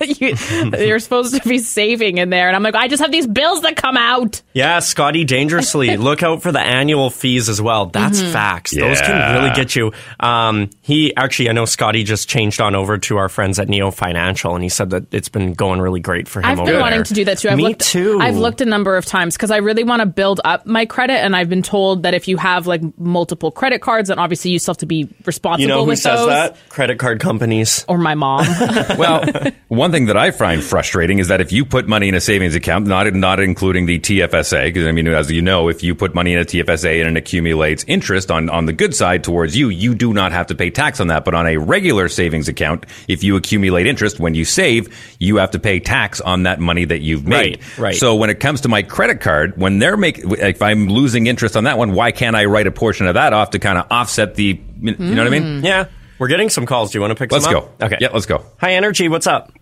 you, you're supposed to be saving in there." And I'm like, "I just have these bills that come out." Yeah, Scotty Dangerously. Look out for the annual fees as well. That's Mhm. facts. Those can really get you. Um, he actually, I know Scotty just changed on over to our friends at Neo Financial, and he said that it's been going really great for him. I've over been wanting there. to do that too. I've Me looked, too. I've looked a number of times because I really want to build up my credit, and I've been told that if you have like multiple credit cards, then obviously you still have to be responsible You know who with says those. that? Credit card companies. Or my mom. well, one thing that I find frustrating is that if you put money in a savings account, not not including the TFSA, because I mean, as you know, if you put money in a TFSA and it accumulates interest on on the good side towards you, you do not have to pay tax on that. But on a regular savings account, if you accumulate interest when you save, you have to pay tax on that money that you've made. Right, right. So when it comes to my credit card, when they're making, if I'm losing interest on that one, why can't I write a portion of that off to kind of offset the, you know what I mean? Hmm. Yeah. We're getting some calls. Do you want to pick Let's some go. Okay. Yeah, let's go. Hi, Energy. What's up?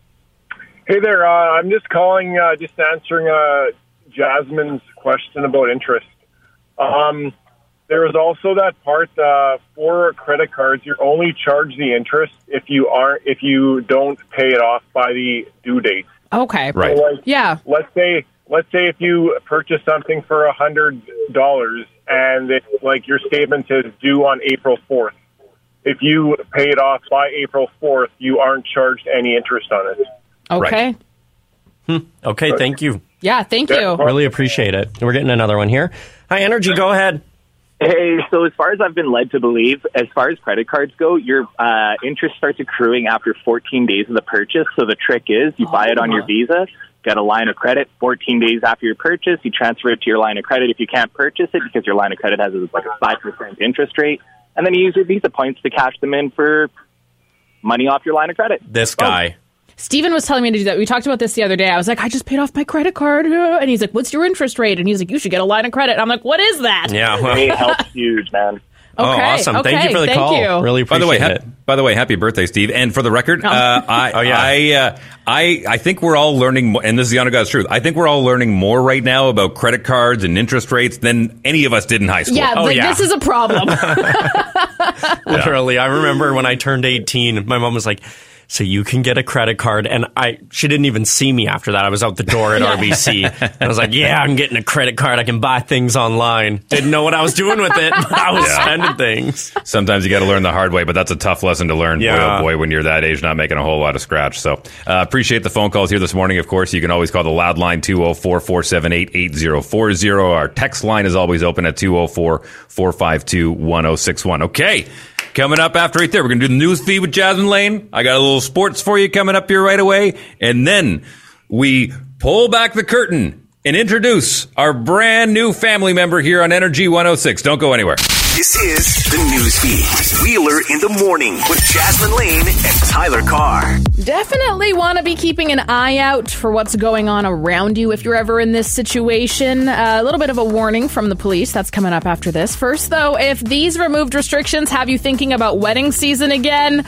Hey there, uh, I'm just calling, uh, just answering uh, Jasmine's question about interest. Um, there is also that part uh, for credit cards. You're only charged the interest if you aren't if you don't pay it off by the due date. okay. Right. So, like, Yeah. let's say let's say if you purchase something for a hundred dollars and it, like your statement says due on April fourth. If you pay it off by April fourth, you aren't charged any interest on it. Okay. Okay. Thank you. Yeah. Thank you. Really appreciate it. We're getting another one here. Hi, Energy. Go ahead. Hey, so as far as I've been led to believe, as far as credit cards go, your uh, interest starts accruing after 14 days of the purchase. So the trick is you buy it on your Visa, get a line of credit. 14 days after your purchase, you transfer it to your line of credit. If you can't purchase it because your line of credit has like a five percent interest rate, and then you use your Visa points to cash them in for money off your line of credit. This guy. Steven was telling me to do that. We talked about this the other day. I was like, I just paid off my credit card. And he's like, What's your interest rate? And he's like, You should get a line of credit. And I'm like, What is that? Yeah. well- It helps huge, man. Oh, Okay, awesome. Thank you for the call. you. Really By appreciate the way, it. ha- by the way, happy birthday, Steve! And for the record, Oh. uh, I, Oh, yeah. I, uh, I, I think we're all learning, mo- and this is the honest God's truth. I think we're all learning more right now about credit cards and interest rates than any of us did in high school. Yeah, Oh, like, yeah. this is a problem. Literally, I remember when I turned 18, my mom was like, so you can get a credit card. And I, she didn't even see me after that. I was out the door at RBC. And I was like, yeah, I'm getting a credit card. I can buy things online. Didn't know what I was doing with it, but I was Yeah. spending things. Sometimes you got to learn the hard way, but that's a tough lesson to learn. Yeah. Boy, oh boy, when you're that age, not making a whole lot of scratch. So uh, appreciate the phone calls here this morning. Of course, you can always call the loud line 204 478 8040. Our text line is always open at 204 452 1061. Okay. Coming up after right there, we're going to do the news feed with Jasmine Lane. I got a little sports for you coming up here right away. And then we pull back the curtain and introduce our brand new family member here on Energy 106. Don't go anywhere. This is the news feed. Wheeler in the morning with Jasmine Lane and Tyler Carr. Definitely want to be keeping an eye out for what's going on around you if you're ever in this situation. Uh, a little bit of a warning from the police that's coming up after this. First, though, if these removed restrictions have you thinking about wedding season again,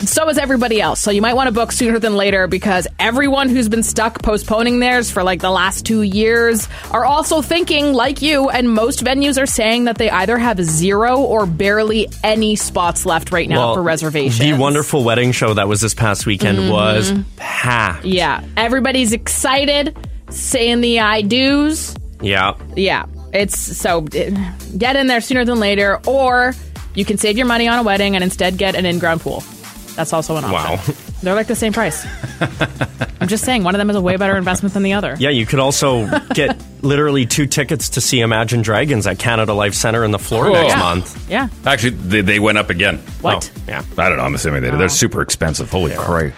so is everybody else. So you might want to book sooner than later because everyone who's been stuck postponing theirs for like the last two years are also thinking like you, and most venues are saying that they either have zero or barely any spots left right now for reservations. The wonderful wedding show that was this past weekend Mhm. was packed. Yeah, everybody's excited, saying the I do's. Yeah. Yeah, it's so get in there sooner than later, or you can save your money on a wedding and instead get an in-ground pool. That's also an option. Wow. They're like the same price. I'm just saying, one of them is a way better investment than the other. Yeah, you could also get literally two tickets to see Imagine Dragons at Canada Life Center in the floor Oh. next Yeah. month. Yeah. Actually, they, they went up again. What? Oh, yeah. I don't know. I'm assuming they did. They're oh. super expensive. Holy crap.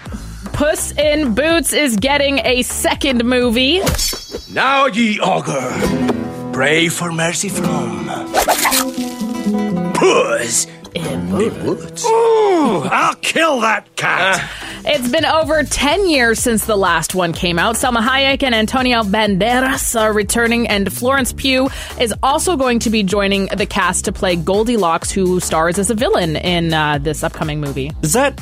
Puss in Boots is getting a second movie. Now ye augur, pray for mercy from Puss in Boots. Ooh, I'll kill that cat. It's been over 10 years since the last one came out. Salma Hayek and Antonio Banderas are returning, and Florence Pugh is also going to be joining the cast to play Goldilocks, who stars as a villain in uh, this upcoming movie. Is that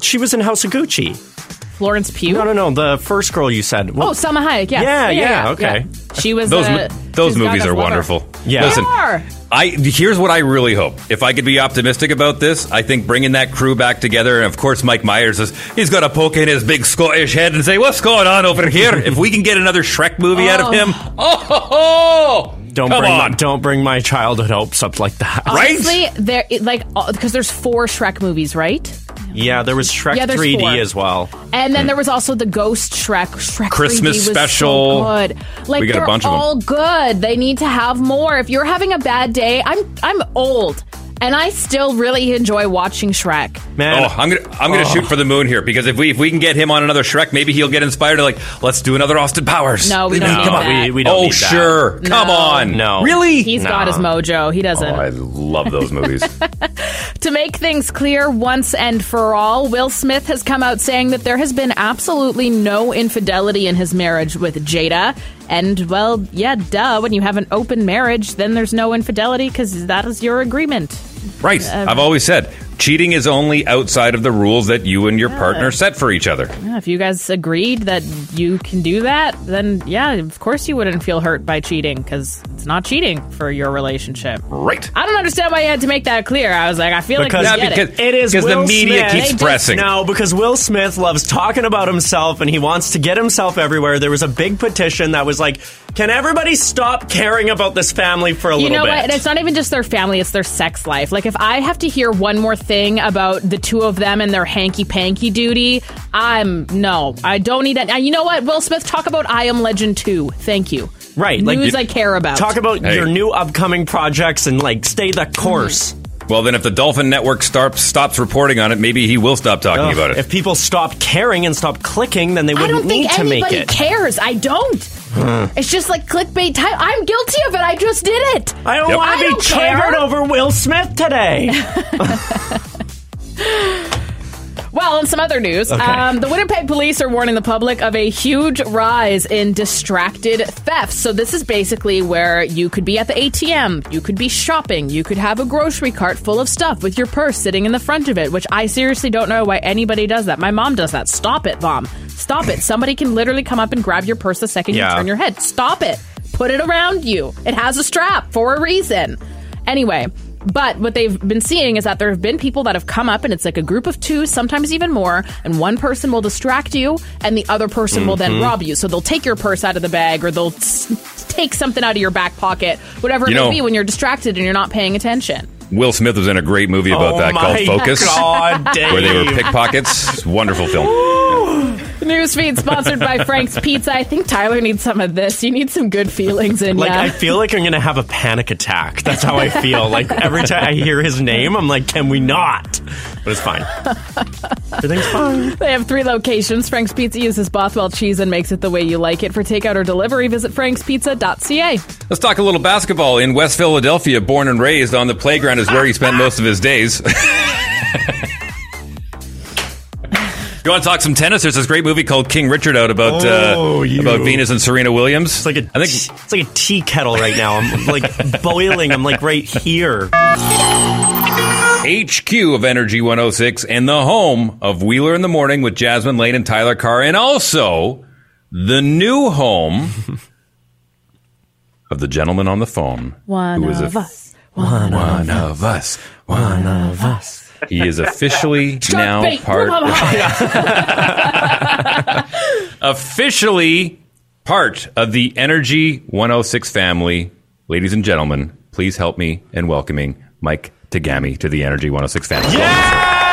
she was in House of Gucci? Florence Pugh? No, no, no. The first girl you said. Oh, Salma Hayek, yes. Yeah, yeah, okay. She was Those, uh, those movies Gaga's are lover. wonderful. Yeah. Listen, They are. I here's what I really hope. If I could be optimistic about this, I think bringing that crew back together, and of course Mike Myers is he's got to poke in his big Scottish head and say, "What's going on over here?" if we can get another Shrek movie out of him, oh, ho, ho, Don't come bring on, My, don't bring my childhood hopes up like that. Honestly, there like because there's four Shrek movies, right? Yeah, there was Shrek Yeah, 3D four. as well. And then there was also the Ghost Shrek. Shrek Christmas 3D was special. So good. Like We got they're bunch of them. all good. They need to have more. If you're having a bad day, I'm I'm old, and I still really enjoy watching Shrek. Man, Oh, I'm gonna I'm gonna Oh. shoot for the moon here because if we if we can get him on another Shrek, maybe he'll get inspired to like let's do another Austin Powers. No, we don't need come on. that. We, we don't oh need that. sure, come No. on, No. really? He's No. got his mojo. He doesn't. Oh, I love those movies. To make things clear once and for all, Will Smith has come out saying that there has been absolutely no infidelity in his marriage with Jada. And, well, yeah, duh. When you have an open marriage, then there's no infidelity because that is your agreement. Right. Uh, I've always said cheating is only outside of the rules that you and your partner set for each other. Yeah, if you guys agreed that you can do that, then yeah, of course you wouldn't feel hurt by cheating because it's not cheating for your relationship. Right. I don't understand why you had to make that clear. I was like, I feel Because like we get it. it is because the media Smith. keeps pressing. No, because Will Smith loves talking about himself and he wants to get himself everywhere. There was a big petition that was like, "Can everybody stop caring about this family for a You little know bit?" what? And it's not even just their family; it's their sex life. Like, if I have to hear one more thing about the two of them and their hanky panky duty, I'm no, I don't need that. And you know what? Will Smith talk about I Am Legend two. Thank you. Right, News like I care about. Talk about Hey. your new upcoming projects and like stay the course. Mm-hmm. Well, then if the Dolphin Network starts stops reporting on it, maybe he will stop talking Ugh, about it. If people stop caring and stop clicking, then they I wouldn't don't need think to make anybody it. cares. I don't. It's just like clickbait type. I'm guilty of it. I just did it. I don't Yep. want I to be don't triggered over Will Smith today. Well, in some other news, Okay. um, the Winnipeg police are warning the public of a huge rise in distracted thefts. So, this is basically where you could be at the ATM, you could be shopping, you could have a grocery cart full of stuff with your purse sitting in the front of it, which I seriously don't know why anybody does that. My mom does that. Stop it, mom. Stop it. Somebody can literally come up and grab your purse the second Yeah. you turn your head. Stop it. Put it around you. It has a strap for a reason. Anyway, But what they've been seeing is that there have been people that have come up and it's like a group of two, sometimes even more, and one person will distract you and the other person will then Mhm. rob you. So they'll take your purse out of the bag or they'll s- take something out of your back pocket, whatever it You may know- be when you're distracted and you're not paying attention. Will Smith was in a great movie about Oh that called Focus, God, where they were pickpockets. Wonderful film. Newsfeed sponsored by Frank's Pizza. I think Tyler needs some of this. You need some good feelings in Like ya. I feel like I'm gonna have a panic attack. That's how I feel. Like every time I hear his name, I'm like, can we not? But it's fine. Everything's fine. They have three locations. Frank's Pizza uses Bothwell cheese and makes it the way you like it. For takeout or delivery, visit frankspizza.ca. Let's talk a little basketball. In West Philadelphia, born and raised on the playground is where he spent most of his days. You want to talk some tennis? There's this great movie called King Richard out about Oh, uh, about Venus and Serena Williams. It's like a, I think it's like a tea kettle right now. I'm like boiling. I'm like right here. HQ of Energy 106 and the home of Wheeler in the Morning with Jasmine Lane and Tyler Carr, and also the new home of the gentleman on the phone. One who is of a- us. One, of us. One of us. He is officially Shark now bait. part. Blah, blah, officially part of the Energy 106 family. Ladies and gentlemen, please help me in welcoming Mike Tagami to the Energy 106 family. Yeah!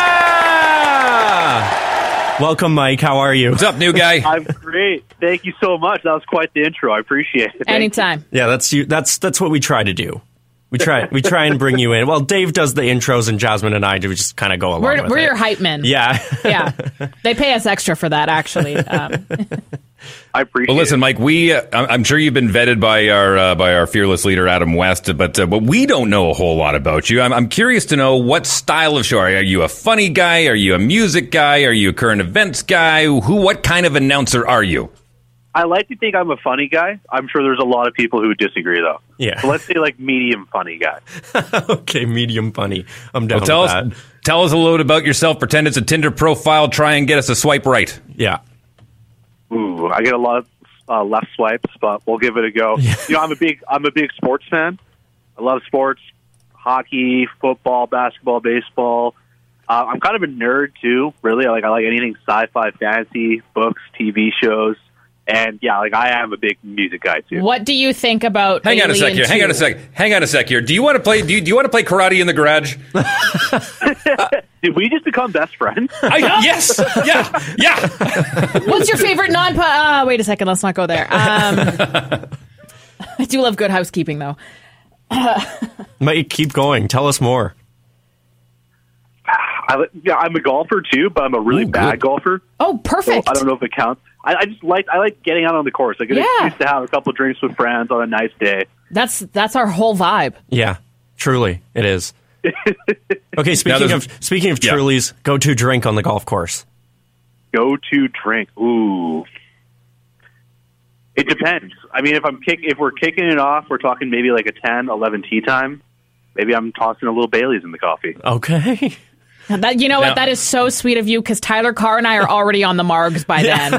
Welcome, Mike. How are you? What's up, new guy? I'm great. Thank you so much. That was quite the intro. I appreciate it. Thank you. Anytime. Yeah, that's you. That's that's what we try to do. We try we try and bring you in. Well, Dave does the intros, and Jasmine and I do just kind of go along We're, with we're it. your hype men. yeah. Yeah. They pay us extra for that, actually. Um, I appreciate. Well, listen, Mike. We, uh, I'm I'm sure you've been vetted by our uh, by our fearless leader Adam West, but uh, but we don't know a whole lot about you. I'm, I'm curious to know what style of show are you? Are you a funny guy? Are you a music guy? Are you a current events guy? Who? What kind of announcer are you? I like to think I'm a funny guy. I'm sure there's a lot of people who would disagree, though. Yeah. So let's say like medium funny guy. okay, medium funny. I'm down Well, tell with us that. tell us a little bit about yourself. Pretend it's a Tinder profile. Try and get us a swipe right. Yeah. Ooh, I get a lot of uh, left swipes, but we'll give it a go. You know, I'm a big I'm a big sports fan. I love sports, hockey, football, basketball, baseball. Uh, I'm kind of a nerd too. Really, I like I like anything sci-fi, fantasy, books, TV shows, and yeah, like I am a big music guy too. what do you think about Hang on a Alien sec here. Hang on a sec. Hang on a sec here. Do you want to play? Do you, do you want to play karate in the garage? Did we just become best friends? I, yes. Yeah. Yeah. What's your favorite non? Uh, wait a second. Let's not go there. Um, I do love good housekeeping, though. Mike, keep going. Tell us more. I, yeah, I'm a golfer too, but I'm a really bad golfer. Oh, perfect. So I don't know if it counts. I, I just like I like getting out on the course. I get Yeah. an excuse to have a couple drinks with friends on a nice day. That's that's our whole vibe. Yeah, truly, it is. Okay, speaking of speaking of Yeah. Truly's, go to drink on the golf course. Go to drink. Ooh. It depends. I mean, if I'm kick, if we're kicking it off, we're talking maybe like a 10, 11 tea time. Maybe I'm tossing a little Bailey's in the coffee. Okay. That you know Now- what? That is so sweet of you because Tyler Carr and I are already on the margs by then.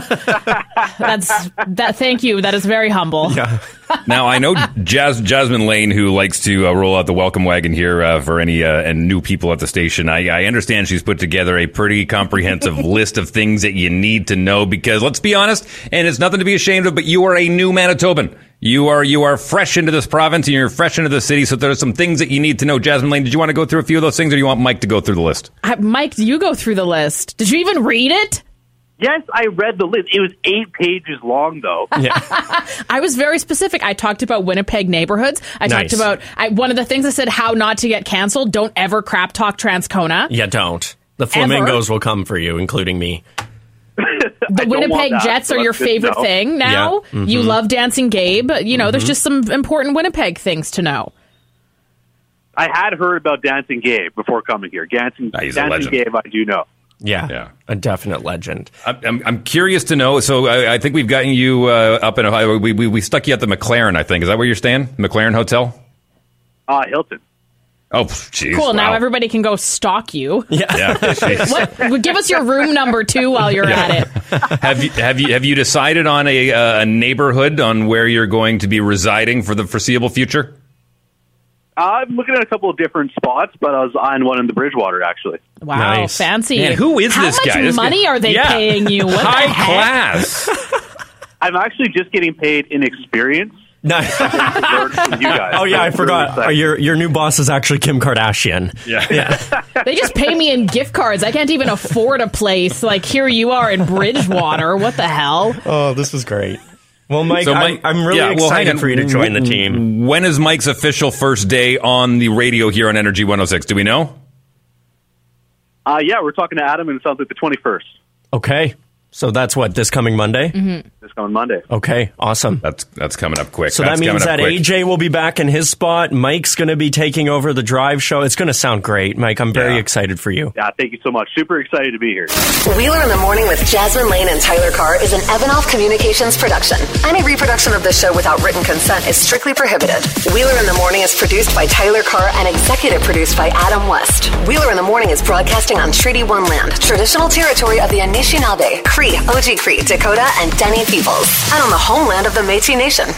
That's that. Thank you. That is very humble. Yeah. Now I know Jas- Jasmine Lane, who likes to uh, roll out the welcome wagon here uh, for any uh, and new people at the station. I, I understand she's put together a pretty comprehensive list of things that you need to know because let's be honest, and it's nothing to be ashamed of, but you are a new Manitoban. You are you are fresh into this province and you're fresh into the city, so there's some things that you need to know. Jasmine Lane, did you want to go through a few of those things, or do you want Mike to go through the list? I, Mike, you go through the list. Did you even read it? Yes, I read the list. It was eight pages long, though. I was very specific. I talked about Winnipeg neighborhoods. I Nice. talked about I, one of the things I said how not to get canceled. Don't ever crap talk Transcona. Yeah, don't. The flamingos will come for you, including me. The Winnipeg Jets are your favorite thing now. Yeah. Mhm. You love Dancing Gabe. You know, there's Mhm. just some important Winnipeg things to know. I had heard about Dancing Gabe before coming here. Dancing, he's a Dancing. Gabe, I do know. Yeah, yeah, a definite legend. I'm, I'm, I'm curious to know. So I, I think we've gotten you uh, up in Ohio. We, we we stuck you at the McLaren. I think is that where you're staying? McLaren Hotel. Uh, Hilton. Oh, jeez. cool. Now everybody can go stalk you. Yeah. Yeah. what? Give us your room number too while you're at it. have you have you have you decided on a uh, a neighborhood on where you're going to be residing for the foreseeable future? I'm looking at a couple of different spots, but I was eyeing one in the Bridgwater actually. Wow, Nice. fancy. Man, who is How this much guy? This money guy- are they Yeah. paying you? What High the class. I'm actually just getting paid in experience. No. you guys. Oh yeah, I forgot. it's Uh, Your your new boss is actually Kim Kardashian. Yeah. Yeah. They just pay me in gift cards. I can't even afford a place. Like here you are in Bridgwater. What the hell? Oh, this was great. Well, Mike, So, I'm, I'm really yeah, well, excited on. for you to join the team. When is Mike's official first day on the radio here on Energy 106? Do we know? Uh, yeah, we're talking to Adam, and it sounds like the 21st. Okay, so that's what this coming Monday. Mm-hmm. This coming Monday. Okay, awesome. That's that's coming up quick. So That's that means that quick. AJ will be back in his spot. Mike's going to be taking over the drive show. It's going to sound great, Mike. I'm very excited for you. Yeah, thank you so much. Super excited to be here. Wheeler in the Morning with Jasmine Lane and Tyler Carr is an Evanov Communications production. Any reproduction of this show without written consent is strictly prohibited. Wheeler in the Morning is produced by Tyler Carr and executive produced by Adam West. Wheeler in the Morning is broadcasting on Treaty One land, traditional territory of the Anishinaabe, Cree, Oji Cree, Dakota, and Dene peoples, and on the homeland of the Métis Nation.